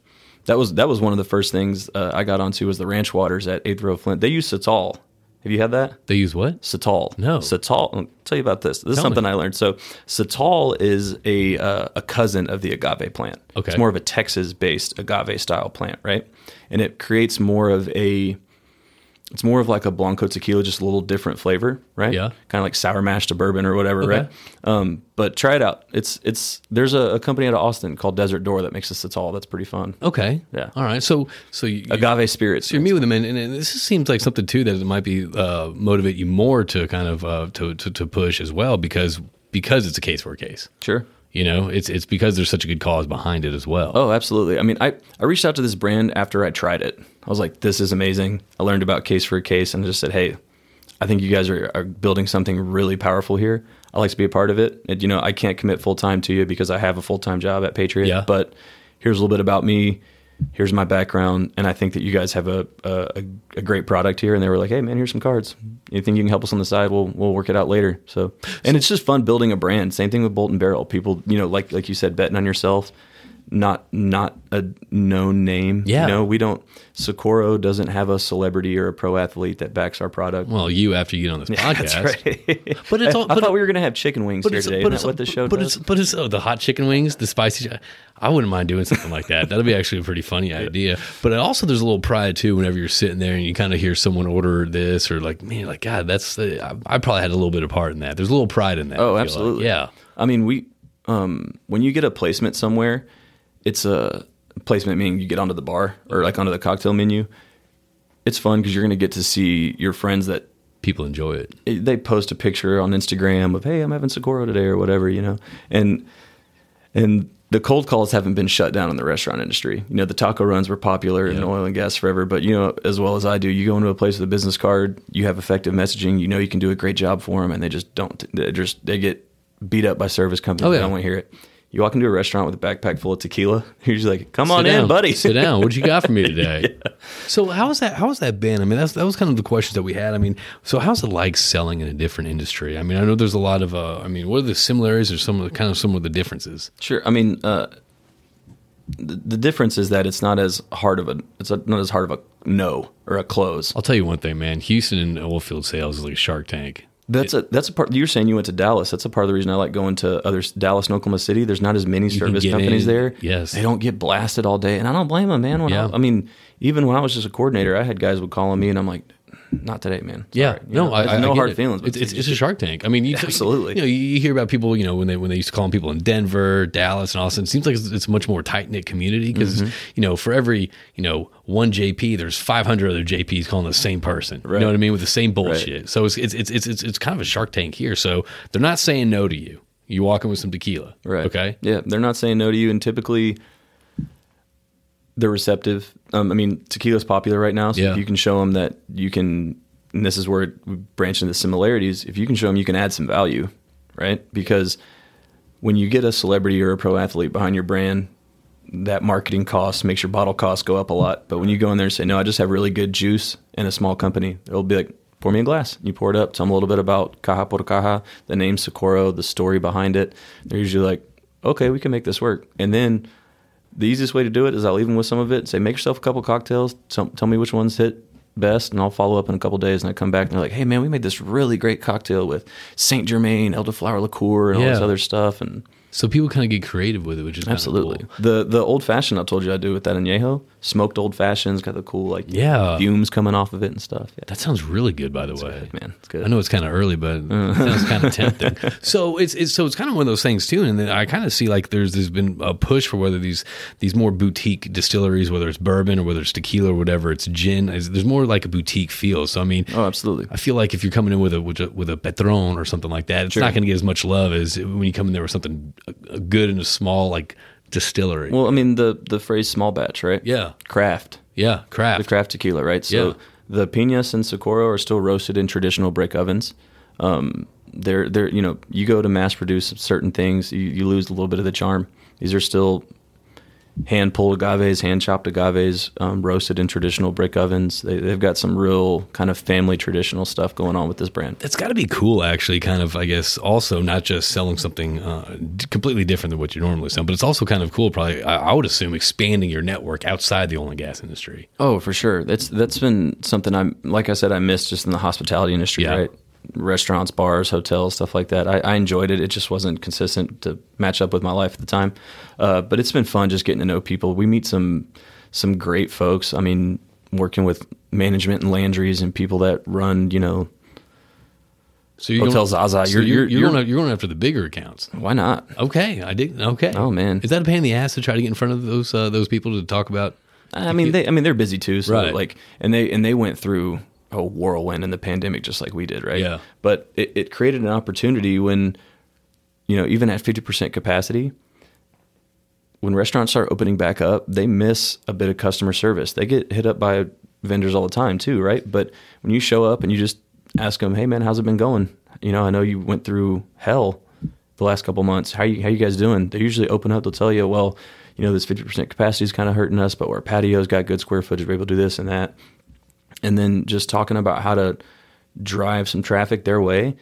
S2: that was that was one of the first things uh, I got onto was the ranch waters at eighth row Flint they use Sotol have you had that
S1: They use what?
S2: Sotol.
S1: No.
S2: Sotol. I'll tell you about this. This is something
S1: me.
S2: I learned. So Sotol is a uh, a cousin of the agave plant.
S1: Okay.
S2: It's more of a Texas based agave style plant, right? And it creates more of a it's more of like a blanco tequila, just a little different flavor, right?
S1: Yeah.
S2: kind of like sour mash to bourbon or whatever,
S1: Okay.
S2: right? Um, but try it out. It's it's there's a, a company out of Austin called Desert Door that makes this at all. That's pretty fun.
S1: Okay.
S2: Yeah.
S1: All right. So so you,
S2: Agave spirits.
S1: So you're meeting with them, and, and this seems like something too that it might be uh, motivate you more to kind of uh, to, to to push as well because because it's a case for a case.
S2: Sure.
S1: You know, it's it's because there's such a good cause behind it as well.
S2: Oh, absolutely. I mean, I, I reached out to this brand after I tried it. I was like, this is amazing. I learned about case for a case and I just said, hey, I think you guys are, are building something really powerful here. I like to be a part of it. And, you know, I can't commit full time to you because I have a full time job at Patriot.
S1: Yeah.
S2: But here's a little bit about me. Here's my background, and I think that you guys have a, a a great product here. And they were like, "Hey, man, here's some cards. You think you can help us on the side? We'll we'll work it out later." So, and it's just fun building a brand. Same thing with Bolt and Barrel. People, you know, like like you said, betting on yourself. Not not a known name.
S1: Yeah.
S2: you know, we don't. Socorro doesn't have a celebrity or a pro athlete that backs our product.
S1: Well, you after you get on this podcast,
S2: That's right.
S1: But it's all-
S2: I
S1: but
S2: thought
S1: it-
S2: we were gonna have chicken wings here today. Isn't that what the show
S1: but
S2: does?
S1: it's but it's oh, the hot chicken wings, the spicy. I wouldn't mind doing something like that. That'd be actually a pretty funny idea. But also, there's a little pride too. Whenever you're sitting there and you kind of hear someone order this, or like, man, like God, that's uh, I, I probably had a little bit of part in that. There's a little pride in that. I
S2: Oh,
S1: like.
S2: absolutely.
S1: Yeah.
S2: I mean, we um, when you get a placement somewhere, it's a placement meaning you get onto the bar or like onto the cocktail menu. It's fun because you're going to get to see your friends that
S1: People enjoy it.
S2: it- they post a picture on Instagram of hey, I'm having Socorro today or whatever, you know, and and the cold calls haven't been shut down in the restaurant industry. You know, the taco runs were popular in oil and gas forever, but you know, as well as I do, you go into a place with a business card, you have effective messaging, you know, you can do a great job for them, and they just don't. They just they get beat up by service companies.
S1: Oh,
S2: They
S1: yeah.
S2: don't want to hear it. You walk into a restaurant with a backpack full of tequila, you're just like, "Come
S1: Sit
S2: on
S1: down,
S2: in, buddy."
S1: Sit down. What you got for me today? So how's that? How's that been? I mean, that's that was kind of the questions that we had. I mean, so how's it like selling in a different industry? I mean, I know there's a lot of. Uh, I mean, what are the similarities or some of the kind of some of the differences?
S2: Sure. I mean, uh, the, the difference is that it's not as hard of a it's not as hard of a no or a close.
S1: I'll tell you one thing, man. Houston and oilfield sales is like Shark Tank.
S2: That's a that's a part. You're saying you went to Dallas. That's a part of the reason I like going to other Dallas and Oklahoma City. There's not as many service companies
S1: in.
S2: there.
S1: Yes.
S2: they don't get blasted all day, and I don't blame them, man. When
S1: Yeah.
S2: I, I mean, even when I was just a coordinator, I had guys would call on me, and I'm like, not today, man.
S1: Yeah,
S2: You
S1: no,
S2: know,
S1: I, I
S2: no
S1: I
S2: hard
S1: it.
S2: feelings. But
S1: It's, it's, it's a Shark Tank. I mean, you,
S2: Absolutely.
S1: You know, you hear about people, you know, when they when they used to call on people in Denver, Dallas, and Austin. It seems like it's, it's a much more tight knit community because
S2: Mm-hmm.
S1: you know, for every you know one JP, there's 500 other JPs calling the same person. You know what I mean with the same bullshit. So it's it's, it's it's it's it's kind of a Shark Tank here. So they're not saying no to you. You walk in with some tequila,
S2: Right.
S1: Okay.
S2: Yeah, they're not saying no to you, and typically they're receptive. Um, I mean, tequila's popular right now, so
S1: Yeah.
S2: if you can show them that you can, and this is where it we branch into similarities. If you can show them you can add some value, right? Because when you get a celebrity or a pro athlete behind your brand, that marketing cost makes your bottle cost go up a lot. But when you go in there and say, "No, I just have really good juice in a small company," it'll be like, "Pour me a glass." You pour it up. Tell them a little bit about Caja por Caja, the name Socorro, the story behind it. They're usually like, "Okay, we can make this work." And then the easiest way to do it is I'll leave them with some of it. Say, make yourself a couple cocktails. Tell, tell me which ones hit best, and I'll follow up in a couple days. And I come back and they're like, "Hey, man, we made this really great cocktail with Saint Germain, elderflower liqueur, and all this other stuff." And
S1: So people kind of get creative with it, which is
S2: Absolutely.
S1: cool.
S2: The the old fashioned I told you I do with that añejo, smoked old fashions, got the cool like
S1: Yeah.
S2: fumes coming off of it and stuff. Yeah,
S1: That sounds really good, by the way.
S2: man, it's good.
S1: I know it's kind of early, but it sounds kind of tempting. So it's, it's so it's kind of one of those things too. And then I kind of see like there's there's been a push for whether these these more boutique distilleries, whether it's bourbon or whether it's tequila or whatever, it's gin. is- There's more like a boutique feel. So I mean,
S2: Oh, absolutely.
S1: I feel like if you're coming in with a with a, with a Patron or something like that, it's
S2: Sure.
S1: not going to get as much love as when you come in there with something uh, good in a small like distillery.
S2: Well, I mean the the phrase small batch, right?
S1: yeah,
S2: Craft,
S1: yeah, craft.
S2: the
S1: craft.
S2: tequila, right? So
S1: Yeah.
S2: the pinas and Socorro are still roasted in traditional brick ovens. Um, they're they're you know you go to mass produce certain things, you, you lose a little bit of the charm. These are still hand pulled agaves, hand chopped agaves, um, roasted in traditional brick ovens. They, they've got some real kind of family traditional stuff going on with this brand.
S1: It's got to be cool, actually. Kind of, I guess, also not just selling something uh, completely different than what you normally sell, but it's also kind of cool. Probably, I, I would assume, expanding your network outside the oil and gas industry.
S2: Oh, for sure. That's that's been something I'm like I said I missed just in the hospitality industry,
S1: Yeah.
S2: right? Restaurants, bars, hotels, stuff like that. I, I enjoyed it. It just wasn't consistent to match up with my life at the time. Uh, but it's been fun just getting to know people. We meet some some great folks. I mean, working with management and Landry's and people that run, you know,
S1: So you're
S2: Hotel Zaza.
S1: So
S2: You're-
S1: you're,
S2: you're-
S1: you're,
S2: you're-
S1: going, you're going after the bigger accounts.
S2: why not?
S1: Okay, I did. Okay.
S2: Oh, man.
S1: is that a pain in the ass to try to get in front of those uh, those people to talk about?
S2: I mean, they, I mean, they're busy too. So
S1: Right.
S2: like, and they, and they went through a whirlwind in the pandemic, just like we did. Right.
S1: Yeah.
S2: But it, it created an opportunity when, you know, even at 50% capacity, when restaurants start opening back up, they miss a bit of customer service. They get hit up by vendors all the time too. Right. But when you show up and you just ask them, Hey man, how's it been going? You know, I know you went through hell the last couple months. How you how you guys doing? They usually open up. They'll tell you, well, you know, this fifty percent capacity is kind of hurting us, but our patio's got good square footage. We're able to do this and that. And then just talking about how to drive some traffic their way.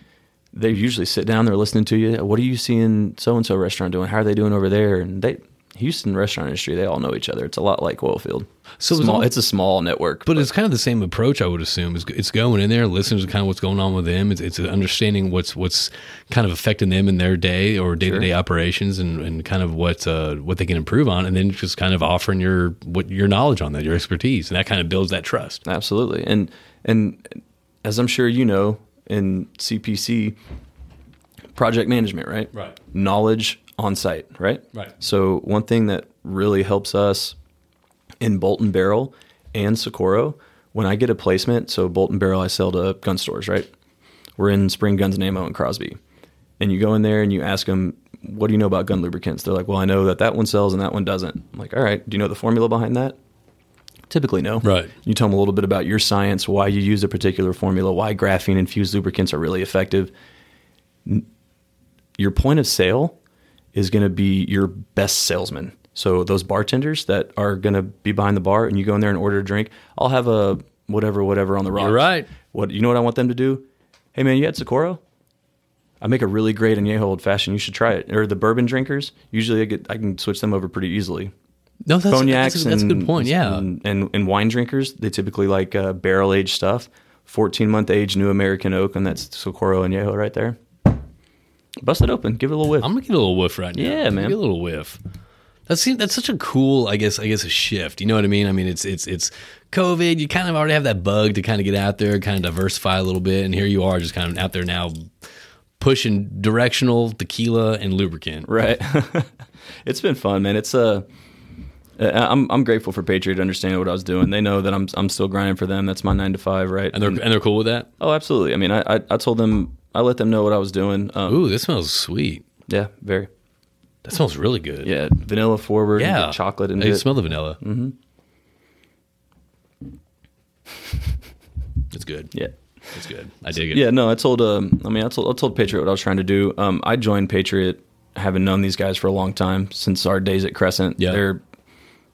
S2: They usually sit down. They're listening to you. What are you seeing so and so restaurant doing? How are they doing over there? And they Houston restaurant industry. They all know each other. It's a lot like Oilfield.
S1: So it's
S2: small,
S1: all-
S2: it's a small network,
S1: But it's kind of the same approach, I would assume. It's, it's going in there, listening to kind of what's going on with them. It's, it's understanding what's what's kind of affecting them in their day or day to day operations, and, and kind of what uh, what they can improve on, and then just kind of offering your what your knowledge on that, your expertise, and that kind of builds that trust.
S2: Absolutely. And and as I'm sure you know, in CPC, project management, right?
S1: Right.
S2: Knowledge on site, right?
S1: Right.
S2: So one thing that really helps us in Bolt and Barrel and Socorro, when I get a placement, so Bolt and Barrel I sell to gun stores, right? We're in Spring Guns and Ammo in Crosby. And you go in there and you ask them, what do you know about gun lubricants? They're like, well, I know that that one sells and that one doesn't. I'm like, all right, do you know the formula behind that? Typically, no.
S1: Right.
S2: You tell them a little bit about your science, why you use a particular formula, why graphene infused lubricants are really effective. Your point of sale is going to be your best salesman. So those bartenders that are going to be behind the bar and you go in there and order a drink, I'll have a whatever, whatever on the rocks.
S1: You're right.
S2: What you know what I want them to do? Hey man, you had Socorro? I make a really great añejo old fashioned. You should try it. Or the bourbon drinkers. Usually, I get I can switch them over pretty easily
S1: No, that's,
S2: cognacs
S1: that's, a- that's a good point. Yeah.
S2: and, and, and wine drinkers they typically like uh, barrel aged stuff 14 month age new american oak and that's socorro añejo right there bust it open give it a little whiff
S1: I'm gonna get a little whiff right now.
S2: Yeah, man.
S1: Get a little whiff. That seems that's such a cool, I guess, I guess a shift. You know what I mean? I mean, it's it's it's COVID. You kind of already have that bug to kind of get out there, kind of diversify a little bit, and here you are, just kind of out there now, pushing directional tequila and lubricant.
S2: right it's been fun man it's uh I'm I'm grateful for Patriot understanding what I was doing. They know that I'm I'm still grinding for them. That's my nine to five, right?
S1: And they're and they're cool with that.
S2: oh, absolutely. I mean, I, I I told them I let them know what I was doing. Um,
S1: Ooh, this smells sweet.
S2: yeah, very
S1: That smells really good.
S2: yeah, vanilla forward.
S1: yeah.
S2: chocolate
S1: I
S2: into
S1: can
S2: it.
S1: smell the vanilla. Mm-hmm. it's good.
S2: yeah.
S1: It's good. I dig it.
S2: Yeah, no, I told. Um, I mean, I told I told Patriot what I was trying to do. Um, I joined Patriot, having known these guys for a long time since our days at Crescent.
S1: Yeah.
S2: they're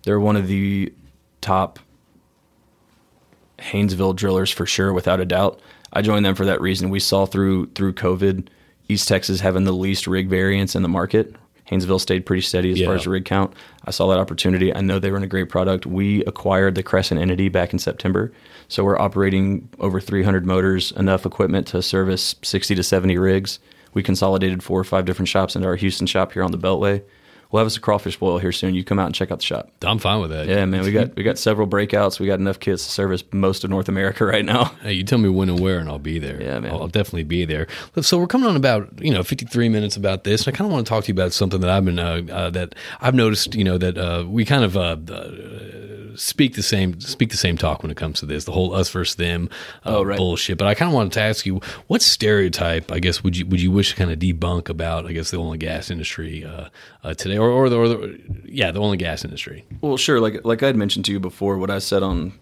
S2: they're one of the top Haynesville drillers for sure, without a doubt. I joined them for that reason. We saw through through COVID, East Texas having the least rig variance in the market. Haynesville stayed pretty steady as far
S1: Yeah.
S2: as rig count. I saw that opportunity. I know they were in a great product. We acquired the Crescent entity back in September, so we're operating over 300 motors, enough equipment to service 60 to 70 rigs. We consolidated four or five different shops into our Houston shop here on the Beltway. We'll have us a crawfish boil here soon. You come out and check out the shop.
S1: I'm fine with that.
S2: Yeah, man, we got we got several breakouts. We got enough kits to service most of North America right now.
S1: Hey, you tell me when and where, and I'll be there.
S2: Yeah, man.
S1: I'll, I'll definitely be there. So we're coming on about you know 53 minutes about this. And I kind of want to talk to you about something that I've been uh, uh, that I've noticed. You know that uh, we kind of uh, uh, speak the same speak the same talk when it comes to this. The whole us versus them uh,
S2: Oh, right.
S1: bullshit. But I kind of wanted to ask you, what stereotype I guess would you would you wish to kind of debunk about I guess the oil and gas industry uh, uh, today, or or the, or the yeah the oil and gas industry.
S2: Well, sure. Like like I had mentioned to you before, what I said on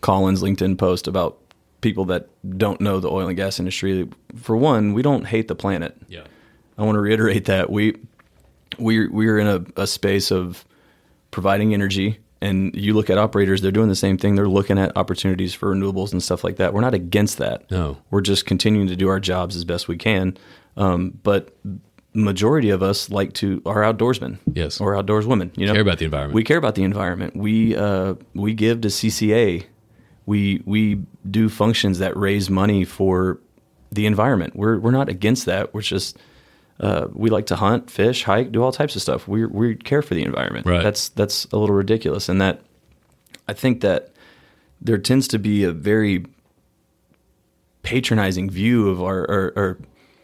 S2: Colin's LinkedIn post about people that don't know the oil and gas industry. For one, we don't hate the planet.
S1: Yeah.
S2: I want to reiterate that we we we're in a, a space of providing energy, and you look at operators; they're doing the same thing. They're looking at opportunities for renewables and stuff like that. We're not against that.
S1: No.
S2: we're just continuing to do our jobs as best we can. Um, but majority of us like to are outdoorsmen,
S1: Yes.
S2: or outdoors women. You know,
S1: Care about the environment.
S2: We care about the environment. We uh, we give to CCA. We we do functions that raise money for the environment. We're we're not against that. We're just uh, we like to hunt, fish, hike, do all types of stuff. We we care for the environment.
S1: Right.
S2: That's that's a little ridiculous, and that I think that there tends to be a very patronizing view of our or, or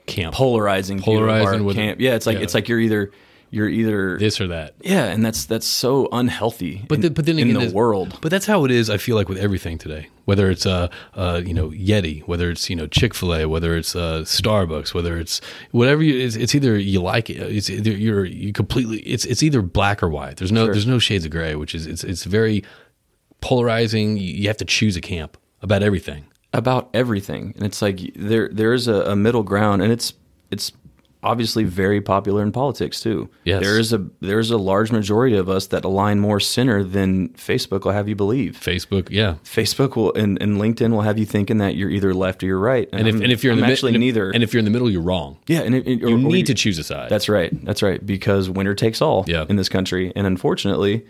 S1: Camp.
S2: polarizing
S1: Polarizing with-
S2: camp. Yeah, it's like
S1: yeah.
S2: it's like you're either you're either
S1: this or that.
S2: yeah, and that's that's so unhealthy.
S1: But
S2: in,
S1: the, but then again,
S2: in
S1: the
S2: world,
S1: But that's how it is. I feel like with everything today, whether it's uh, uh you know Yeti, whether it's you know Chick Fil A, whether it's uh, Starbucks, whether it's whatever you, it's, it's either you like it, it's either you're you completely it's it's either black or white. There's no there's no shades of gray, which is it's it's very polarizing. You have to choose a camp about everything.
S2: About everything, and it's like there there is a, a middle ground, and it's it's obviously very popular in politics too.
S1: Yes.
S2: there is a there's a large majority of us that align more center than Facebook will have you believe.
S1: Facebook, yeah.
S2: Facebook will and, and LinkedIn will have you thinking that you're either left or you're right.
S1: And if
S2: I'm-
S1: and if you're in
S2: I'm
S1: the mid-
S2: actually
S1: and if-
S2: neither,
S1: and if you're in the middle, you're wrong.
S2: yeah, and it, it- or-
S1: You need to choose a side.
S2: That's right. That's right. Because winner takes all
S1: Yeah.
S2: in this country, and unfortunately,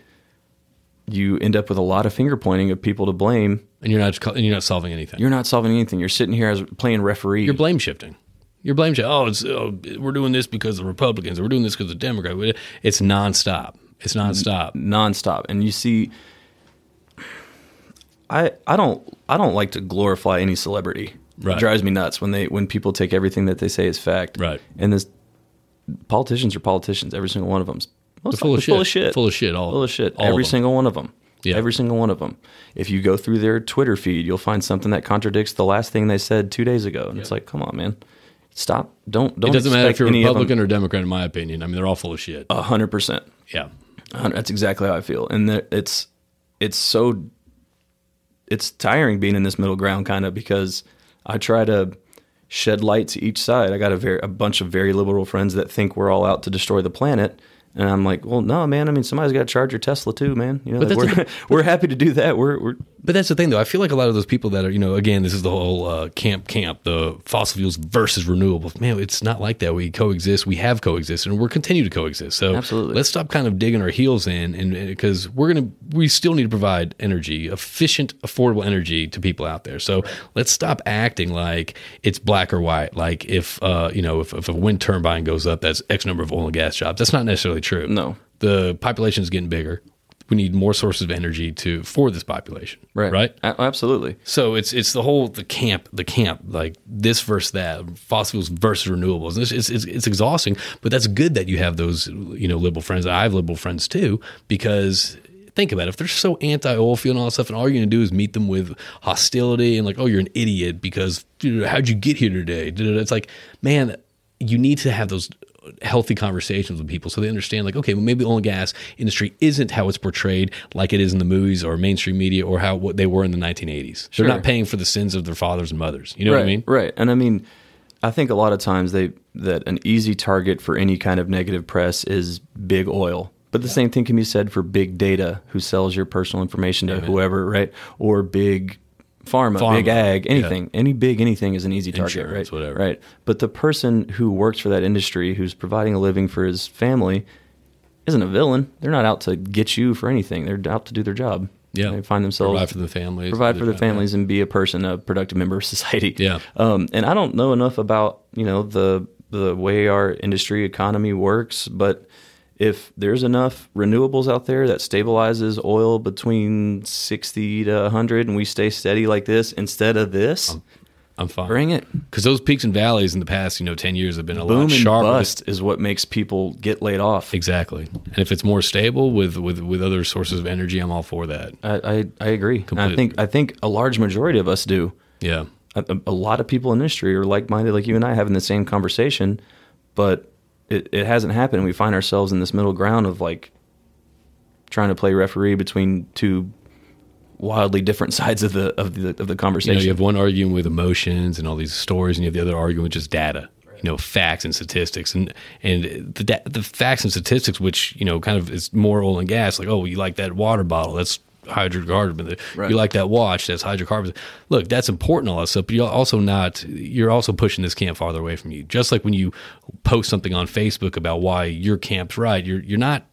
S2: you end up with a lot of finger pointing of people to blame.
S1: and you're not and you're not solving anything.
S2: You're not solving anything. You're sitting here as playing referee.
S1: You're blame shifting. You're blame shifting. Oh, it's oh, we're doing this because of the Republicans. Or we're doing this because of the Democrats. It's nonstop. It's nonstop.
S2: nonstop, and you see. I I don't I don't like to glorify any celebrity.
S1: Right.
S2: It drives me nuts when they when people take everything that they say as fact.
S1: Right.
S2: And this politicians are politicians. Every single one of them.
S1: They're full of shit.
S2: Full of shit.
S1: Full of shit. All
S2: full of shit.
S1: of
S2: Every
S1: them.
S2: single one of them.
S1: Yeah.
S2: Every single one of them. If you go through their Twitter feed, you'll find something that contradicts the last thing they said two days ago, and it's like, come on, man, stop. Don't don't.
S1: It doesn't matter if you're
S2: of
S1: Republican or Democrat, in my opinion. I mean, they're all full of shit.
S2: A hundred percent.
S1: yeah.
S2: That's exactly how I feel, and it's it's so it's tiring being in this middle ground, kind of because I try to shed light to each side. I got a very a bunch of very liberal friends that think we're all out to destroy the planet. And I'm like, well, no, man. I mean, somebody's got to charge your Tesla too, man. You know,
S1: But that's
S2: we're, we're happy to do that. We're, we're
S1: But that's the thing, though. I feel like a lot of those people that are, you know, again, this is the whole uh, camp, camp, the fossil fuels versus renewables. Man, it's not like that. We coexist. We have coexisted, and we're continue to coexist. So
S2: Absolutely.
S1: let's stop kind of digging our heels in, and because we're gonna, we still need to provide energy, efficient, affordable energy to people out there. So let's stop acting like it's black or white. Like if, uh, you know, if, if a wind turbine goes up, that's X number of oil and gas jobs. That's not necessarily true.
S2: No.
S1: the population is getting bigger. We need more sources of energy to for this population.
S2: right,
S1: Right.
S2: A- absolutely.
S1: So it's it's the whole the camp the camp like this versus that fossil fuels versus renewables. It's, it's, it's it's exhausting, but that's good that you have those you know liberal friends. I have liberal friends too because think about it. If they're so anti oil field and all that stuff, and all you're gonna do is meet them with hostility and like, oh, you're an idiot because know, how'd you get here today? It's like, man, you need to have those healthy conversations with people so they understand like okay well maybe the oil and gas industry isn't how it's portrayed like it is in the movies or mainstream media or how what they were in the 1980s
S2: Sure.
S1: they're not paying for the sins of their fathers and mothers you know
S2: right,
S1: what i mean
S2: Right. And I mean, I think a lot of times they that an easy target for any kind of negative press is big oil. But the same thing can be said for big data, who sells your personal information to whoever, right? Or big pharma,
S1: Pharma,
S2: big ag,
S1: yeah.
S2: anything. Any big anything is an easy target,
S1: Insurance,
S2: right?
S1: whatever.
S2: Right. But the person who works for that industry, who's providing a living for his family, isn't a villain. They're not out to get you for anything. They're out to do their job.
S1: Yeah.
S2: They find themselves
S1: provide for the families
S2: provide for their families and be a person, a productive member of society.
S1: Yeah.
S2: Um, and I don't know enough about you know the the way our industry economy works, but if there's enough renewables out there that stabilizes oil between sixty to hundred, and we stay steady like this instead of this,
S1: i'm fine
S2: bring it.
S1: because those peaks and valleys in the past you know 10 years have been a
S2: Boom
S1: lot
S2: and
S1: sharper
S2: bust is what makes people get laid off.
S1: exactly and if it's more stable with with with other sources of energy i'm all for that
S2: I I, I agree. And I think I think a large majority of us do.
S1: yeah
S2: a, a lot of people in industry are like-minded like you and I having the same conversation, but it, it hasn't happened. We find ourselves in this middle ground of like trying to play referee between two wildly different sides of the of the of the
S1: you know
S2: conversation.
S1: you have one arguing with emotions and all these stories and you have the other arguing with just data you know facts and statistics and and the da- the facts and statistics which you know kind of is more oil and gas like oh you like that water bottle that's hydrocarbon
S2: Right.
S1: you like that watch that's hydrocarbons look that's important all that stuff but you're also not you're also pushing this camp farther away from you just like when you post something on facebook about why your camp's right you're you're not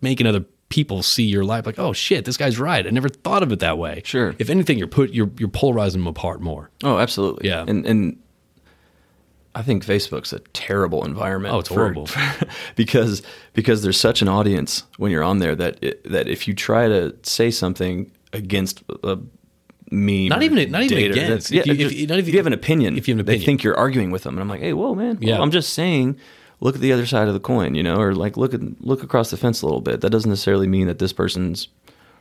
S1: making other people see your life like oh shit this guy's right i never thought of it that way
S2: Sure.
S1: if anything you're put you're you're polarizing them apart more
S2: oh, absolutely.
S1: Yeah.
S2: And and I think Facebook's a terrible environment.
S1: Oh, it's
S2: for-
S1: horrible.
S2: because because there's such an audience when you're on there that it, that if you try to say something against a meme.
S1: Not even- not even
S2: data.
S1: against.
S2: Yeah,
S1: If you- if not if
S2: if
S1: you-
S2: you have an opinion,
S1: if you have an opinion, they
S2: think you're arguing with them, and I'm like, hey, whoa, man.
S1: Yeah.
S2: Well, I'm just saying. Look at the other side of the coin, you know, or like look at look across the fence a little bit. That doesn't necessarily mean that this person's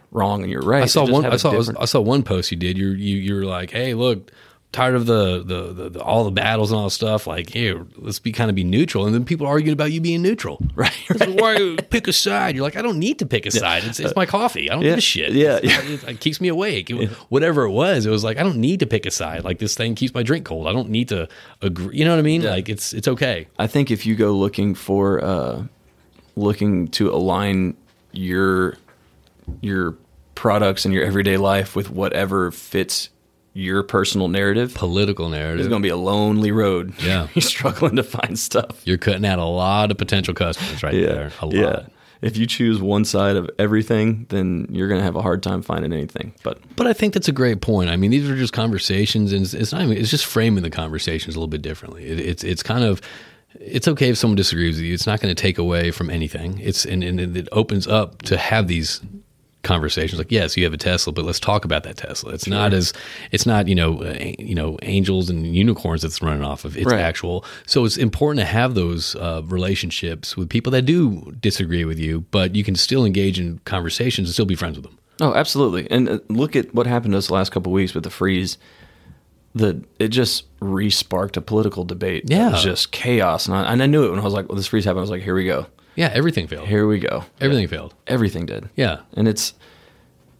S2: wrong and you're right.
S1: I saw one. I saw.
S2: different-
S1: I saw one post you did. You're you you're like, hey, look, tired of the the, the, the all the battles and all the stuff. Like, hey, let's be kind of be neutral. And then people arguing about you being neutral.
S2: Right,
S1: like, Why pick a side? You're like, I don't need to pick a side. It's, it's my coffee. I don't
S2: Yeah.
S1: give a shit.
S2: Yeah,
S1: It's- It, it keeps me awake. Whatever it was, it was like I don't need to pick a side. Like this thing keeps my drink cold. I don't need to agree. You know what I mean? Like it's it's okay.
S2: I think if you go looking for uh, looking to align your your products and your everyday life with whatever fits your personal narrative,
S1: Political narrative.
S2: it's going to be a lonely road.
S1: Yeah.
S2: you're struggling to find stuff.
S1: You're cutting out a lot of potential customers right there. A lot.
S2: yeah. If you choose one side of everything, then you're going to have a hard time finding anything. But
S1: But I think that's a great point. I mean, these are just conversations, and it's, it's not even. It's just framing the conversations a little bit differently. It, it's it's kind of. It's okay if someone disagrees with you. It's not going to take away from anything. It's and, and it opens up to have these conversations. Like, yes, you have a Tesla, but let's talk about that Tesla. It's not as it's not you know uh, you know angels and unicorns that's running off of. It's
S2: Right.
S1: actual. So it's important to have those uh, relationships with people that do disagree with you, but you can still engage in conversations and still be friends with them.
S2: Oh, absolutely. And uh, look at what happened to us the last couple of weeks with the freeze. The it just re-sparked a political debate.
S1: Yeah.
S2: it was just chaos, and I, and I knew it when I was like, "Well, this freeze happened." I was like, "Here we go,
S1: Yeah, everything failed.
S2: here we go."
S1: Everything failed.
S2: Everything did.
S1: Yeah.
S2: and it's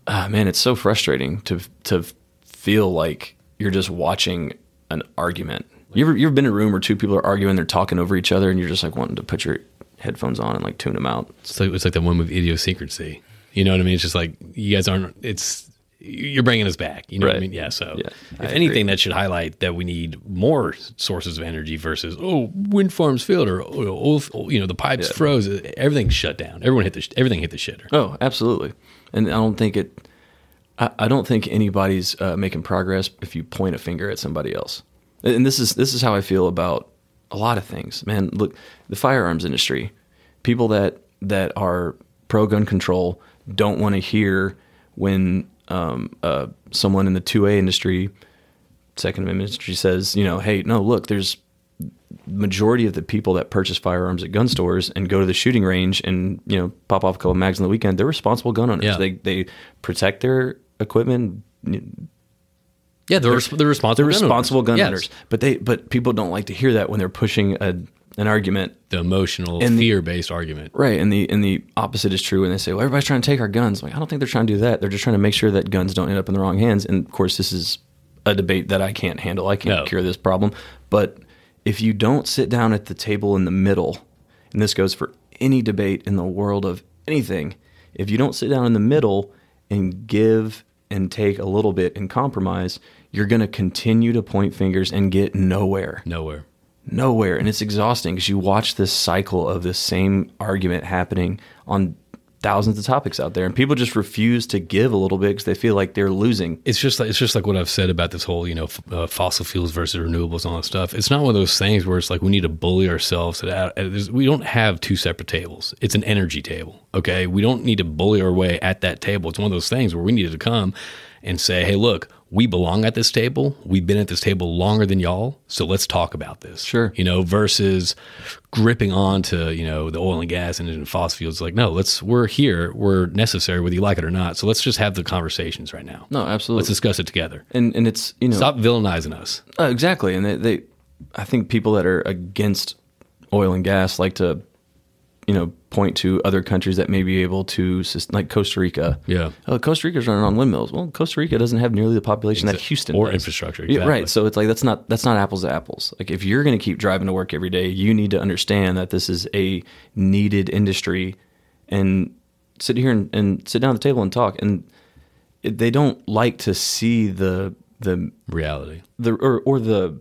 S2: ah man, it's so frustrating to to feel like you're just watching an argument. You ever you ever been in a room where two people are arguing, they're talking over each other, and you're just like wanting to put your headphones on and like tune them out.
S1: It's like it's like that one with idiosyncrasy. You know what I mean? It's just like you guys aren't. It's you're bringing us back. You know what I mean? Yeah. So
S2: Yeah,
S1: if anything, that should highlight that we need more sources of energy versus oh wind farms failed or oh, oh, you know the pipes
S2: Yeah.
S1: froze. Everything shut down. Everyone hit the sh- everything hit the shitter.
S2: Oh, absolutely. And I don't think it. I, I don't think anybody's uh, making progress if you point a finger at somebody else. And this is this is how I feel about a lot of things. Man, look, the firearms industry, people that that are pro gun control don't want to hear when um, uh, someone in the two A industry, Second Amendment industry says, you know, hey, no, look, there's majority of the people that purchase firearms at gun stores and go to the shooting range and you know pop off a couple mags on the weekend, they're responsible gun owners.
S1: Yeah.
S2: They they protect their equipment.
S1: Yeah, they're, they're responsible.
S2: They're
S1: gun
S2: responsible
S1: owners.
S2: gun
S1: Yes.
S2: owners. But they but people don't like to hear that when they're pushing a an argument.
S1: The emotional,
S2: And
S1: fear based argument.
S2: Right, and the and the opposite is true when they say, "Well, everybody's trying to take our guns." Like, I don't think they're trying to do that. They're just trying to make sure that guns don't end up in the wrong hands. And of course, this is a debate that I can't handle. I can't
S1: No.
S2: cure this problem. But if you don't sit down at the table in the middle, and this goes for any debate in the world of anything, if you don't sit down in the middle and give and take a little bit and compromise, you're going to continue to point fingers and get nowhere
S1: Nowhere.
S2: Nowhere and it's exhausting because you watch this cycle of this same argument happening on thousands of topics out there and people just refuse to give a little bit because they feel like they're losing
S1: it's just like it's just like what I've said about this whole you know f- uh, fossil fuels versus renewables and all that stuff. It's not one of those things where it's like we need to bully ourselves. To that. We don't have two separate tables. It's an energy table. Okay, we don't need to bully our way at that table. It's one of those things where we needed to come and say, hey, look. We belong at this table. We've been at this table longer than y'all, so let's talk about this.
S2: Sure.
S1: you know, versus gripping on to you know the oil and gas and, and fossil fuels. Like, no, let's we're here. We're necessary, whether you like it or not. So let's just have the conversations right now.
S2: no absolutely
S1: Let's discuss it together.
S2: and and it's you know
S1: Stop villainizing us.
S2: Uh, exactly, and they, they, I think people that are against oil and gas like to, you know, point to other countries that may be able to, like Costa Rica.
S1: Yeah.
S2: oh, Costa Rica's running on windmills. Well, Costa Rica doesn't have nearly the population that Houston
S1: or
S2: does.
S1: infrastructure,
S2: Yeah, right. So it's like that's not that's not apples to apples. Like if you're going to keep driving to work every day, you need to understand that this is a needed industry, and sit here and, and sit down at the table and talk. And it, they don't like to see the the
S1: Reality.
S2: the or, or the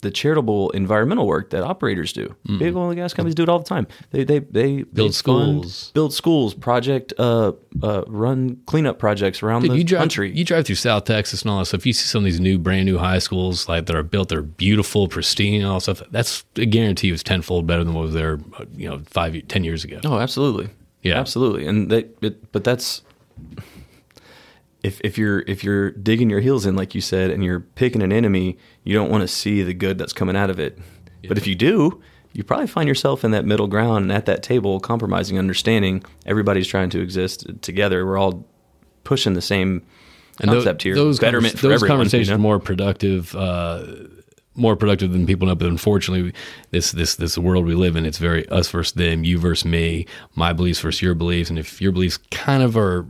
S2: the charitable environmental work that operators do. Big oil and gas companies do it all the time. They they they
S1: Mm. Build
S2: they fund-
S1: schools.
S2: build schools, project uh, uh, run cleanup projects around
S1: Dude,
S2: the
S1: you drive
S2: country.
S1: you drive through South Texas and all that stuff. You see some of these new, brand new high schools like that are built. They're beautiful, pristine, and all that stuff. That's a guarantee was tenfold better than what was there, uh, you know, five, ten years ago.
S2: oh, absolutely.
S1: Yeah.
S2: absolutely. And they, it, but that's if if you're if you're digging your heels in, like you said, and you're picking an enemy, you don't want to see the good that's coming out of it. But if you do, you probably find yourself in that middle ground and at that table, compromising, understanding. Everybody's trying to exist together. We're all pushing the same
S1: And
S2: concept here.
S1: Those
S2: betterment
S1: convers- those
S2: everyone,
S1: conversations
S2: you
S1: are
S2: know?
S1: more productive. Uh, more productive than people know, but unfortunately, this this this world we live in, it's very us versus them, you versus me, my beliefs versus your beliefs, and if your beliefs kind of are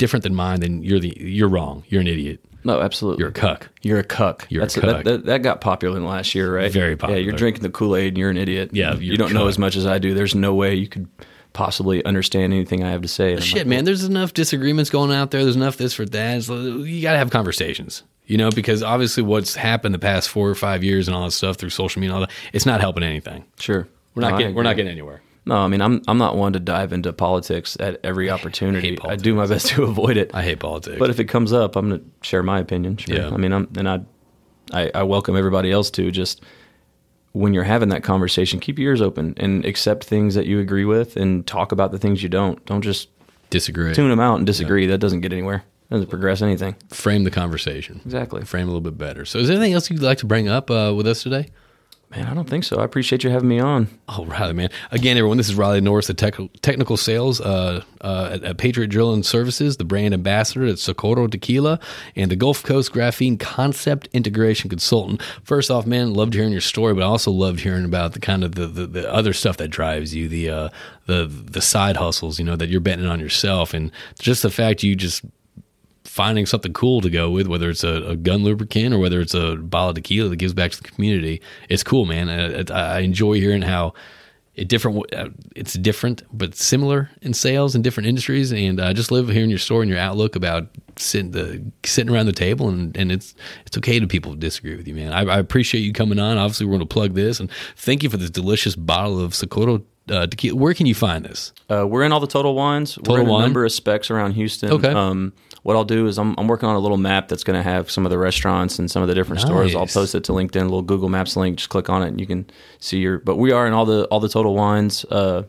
S1: different than mine, then you're the you're wrong. You're an idiot.
S2: No, absolutely.
S1: You're a cuck.
S2: You're a cuck.
S1: You're a cuck.
S2: That, that, that got popular in the last year, right?
S1: Very popular.
S2: Yeah, you're drinking the Kool Aid and you're an idiot.
S1: Yeah,
S2: you don't know as much as I do. There's no way you could possibly understand anything I have to say.
S1: Shit,
S2: like,
S1: man, there's enough disagreements going out there. There's enough this for that. Like, you got to have conversations, you know, because obviously what's happened the past four or five years and all that stuff through social media and all that, it's not helping anything.
S2: Sure,
S1: We're not
S2: No,
S1: getting we're not getting anywhere.
S2: No, I mean, I'm I'm not one to dive into politics at every opportunity. I,
S1: politics.
S2: do my best to avoid it.
S1: I hate politics.
S2: but if it comes up, I'm going to share my opinion. Sure.
S1: Yeah.
S2: I mean, I'm and I, I I welcome everybody else to just when you're having that conversation, keep your ears open and accept things that you agree with and talk about the things you don't. Don't just
S1: disagree.
S2: tune them out and disagree. That doesn't get anywhere. Doesn't progress anything.
S1: Frame the conversation.
S2: Exactly.
S1: Frame a little bit better. So, is there anything else you'd like to bring up uh, with us today?
S2: Man, I don't think so. I appreciate you having me on.
S1: Oh, Riley, man. Again, everyone, this is Riley Norris, the tech, technical sales uh, uh, at, at Patriot Drilling Services, the brand ambassador at Socorro Tequila, and the Gulf Coast Graphene Concept Integration Consultant. First off, man, loved hearing your story, but I also loved hearing about the kind of the, the, the other stuff that drives you, the uh, the the side hustles, you know, that you're betting on yourself, and just the fact you just finding something cool to go with, whether it's a, a gun lubricant or whether it's a bottle of tequila that gives back to the community. It's cool, man. I, I I enjoy hearing how it different. uh, It's different but similar in sales in different industries, and I just love hearing your story and your outlook about sitting the sitting around the table. And, and it's it's okay to people disagree with you, man. I, I appreciate you coming on. Obviously, we're going to plug this, and thank you for this delicious bottle of Socorro uh, tequila. Where can you find this?
S2: Uh, we're in all the Total Wines. we're in
S1: Wine?
S2: number of Spec's around Houston.
S1: Okay.
S2: Um, what I'll do is I'm, I'm working on a little map that's going to have some of the restaurants and some of the different stores. I'll post it to LinkedIn, a little Google Maps link. Just click on it and you can see your. But we are in all the all the Total Wines, uh,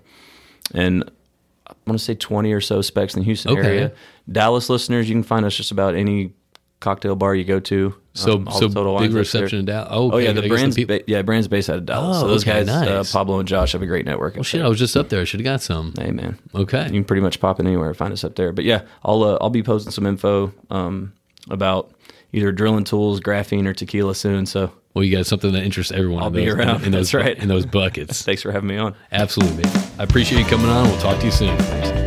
S2: and I want to say 20 or so Spec's in the Houston
S1: Okay.
S2: area. Dallas listeners, you can find us just about any cocktail bar you go to.
S1: So
S2: Um,
S1: so
S2: Total
S1: big reception in Dallas. Oh,
S2: Oh yeah, the
S1: I
S2: brand's
S1: people-
S2: ba- yeah brand's based out of Dallas.
S1: Oh,
S2: so those
S1: okay,
S2: guys, uh. Pablo and Josh, have a great network.
S1: Well, shit, I was just up there. I should have got some.
S2: Hey man,
S1: Okay.
S2: you can pretty much pop in anywhere and find us up there. But yeah, I'll uh, I'll be posting some info um, about either drilling tools, graphene, or tequila soon. So
S1: Well, you got something that interests everyone.
S2: I'll
S1: in
S2: be
S1: those,
S2: around.
S1: In those,
S2: That's right.
S1: In those buckets.
S2: thanks for having me on.
S1: Absolutely, man. I appreciate you coming on. We'll talk to you soon.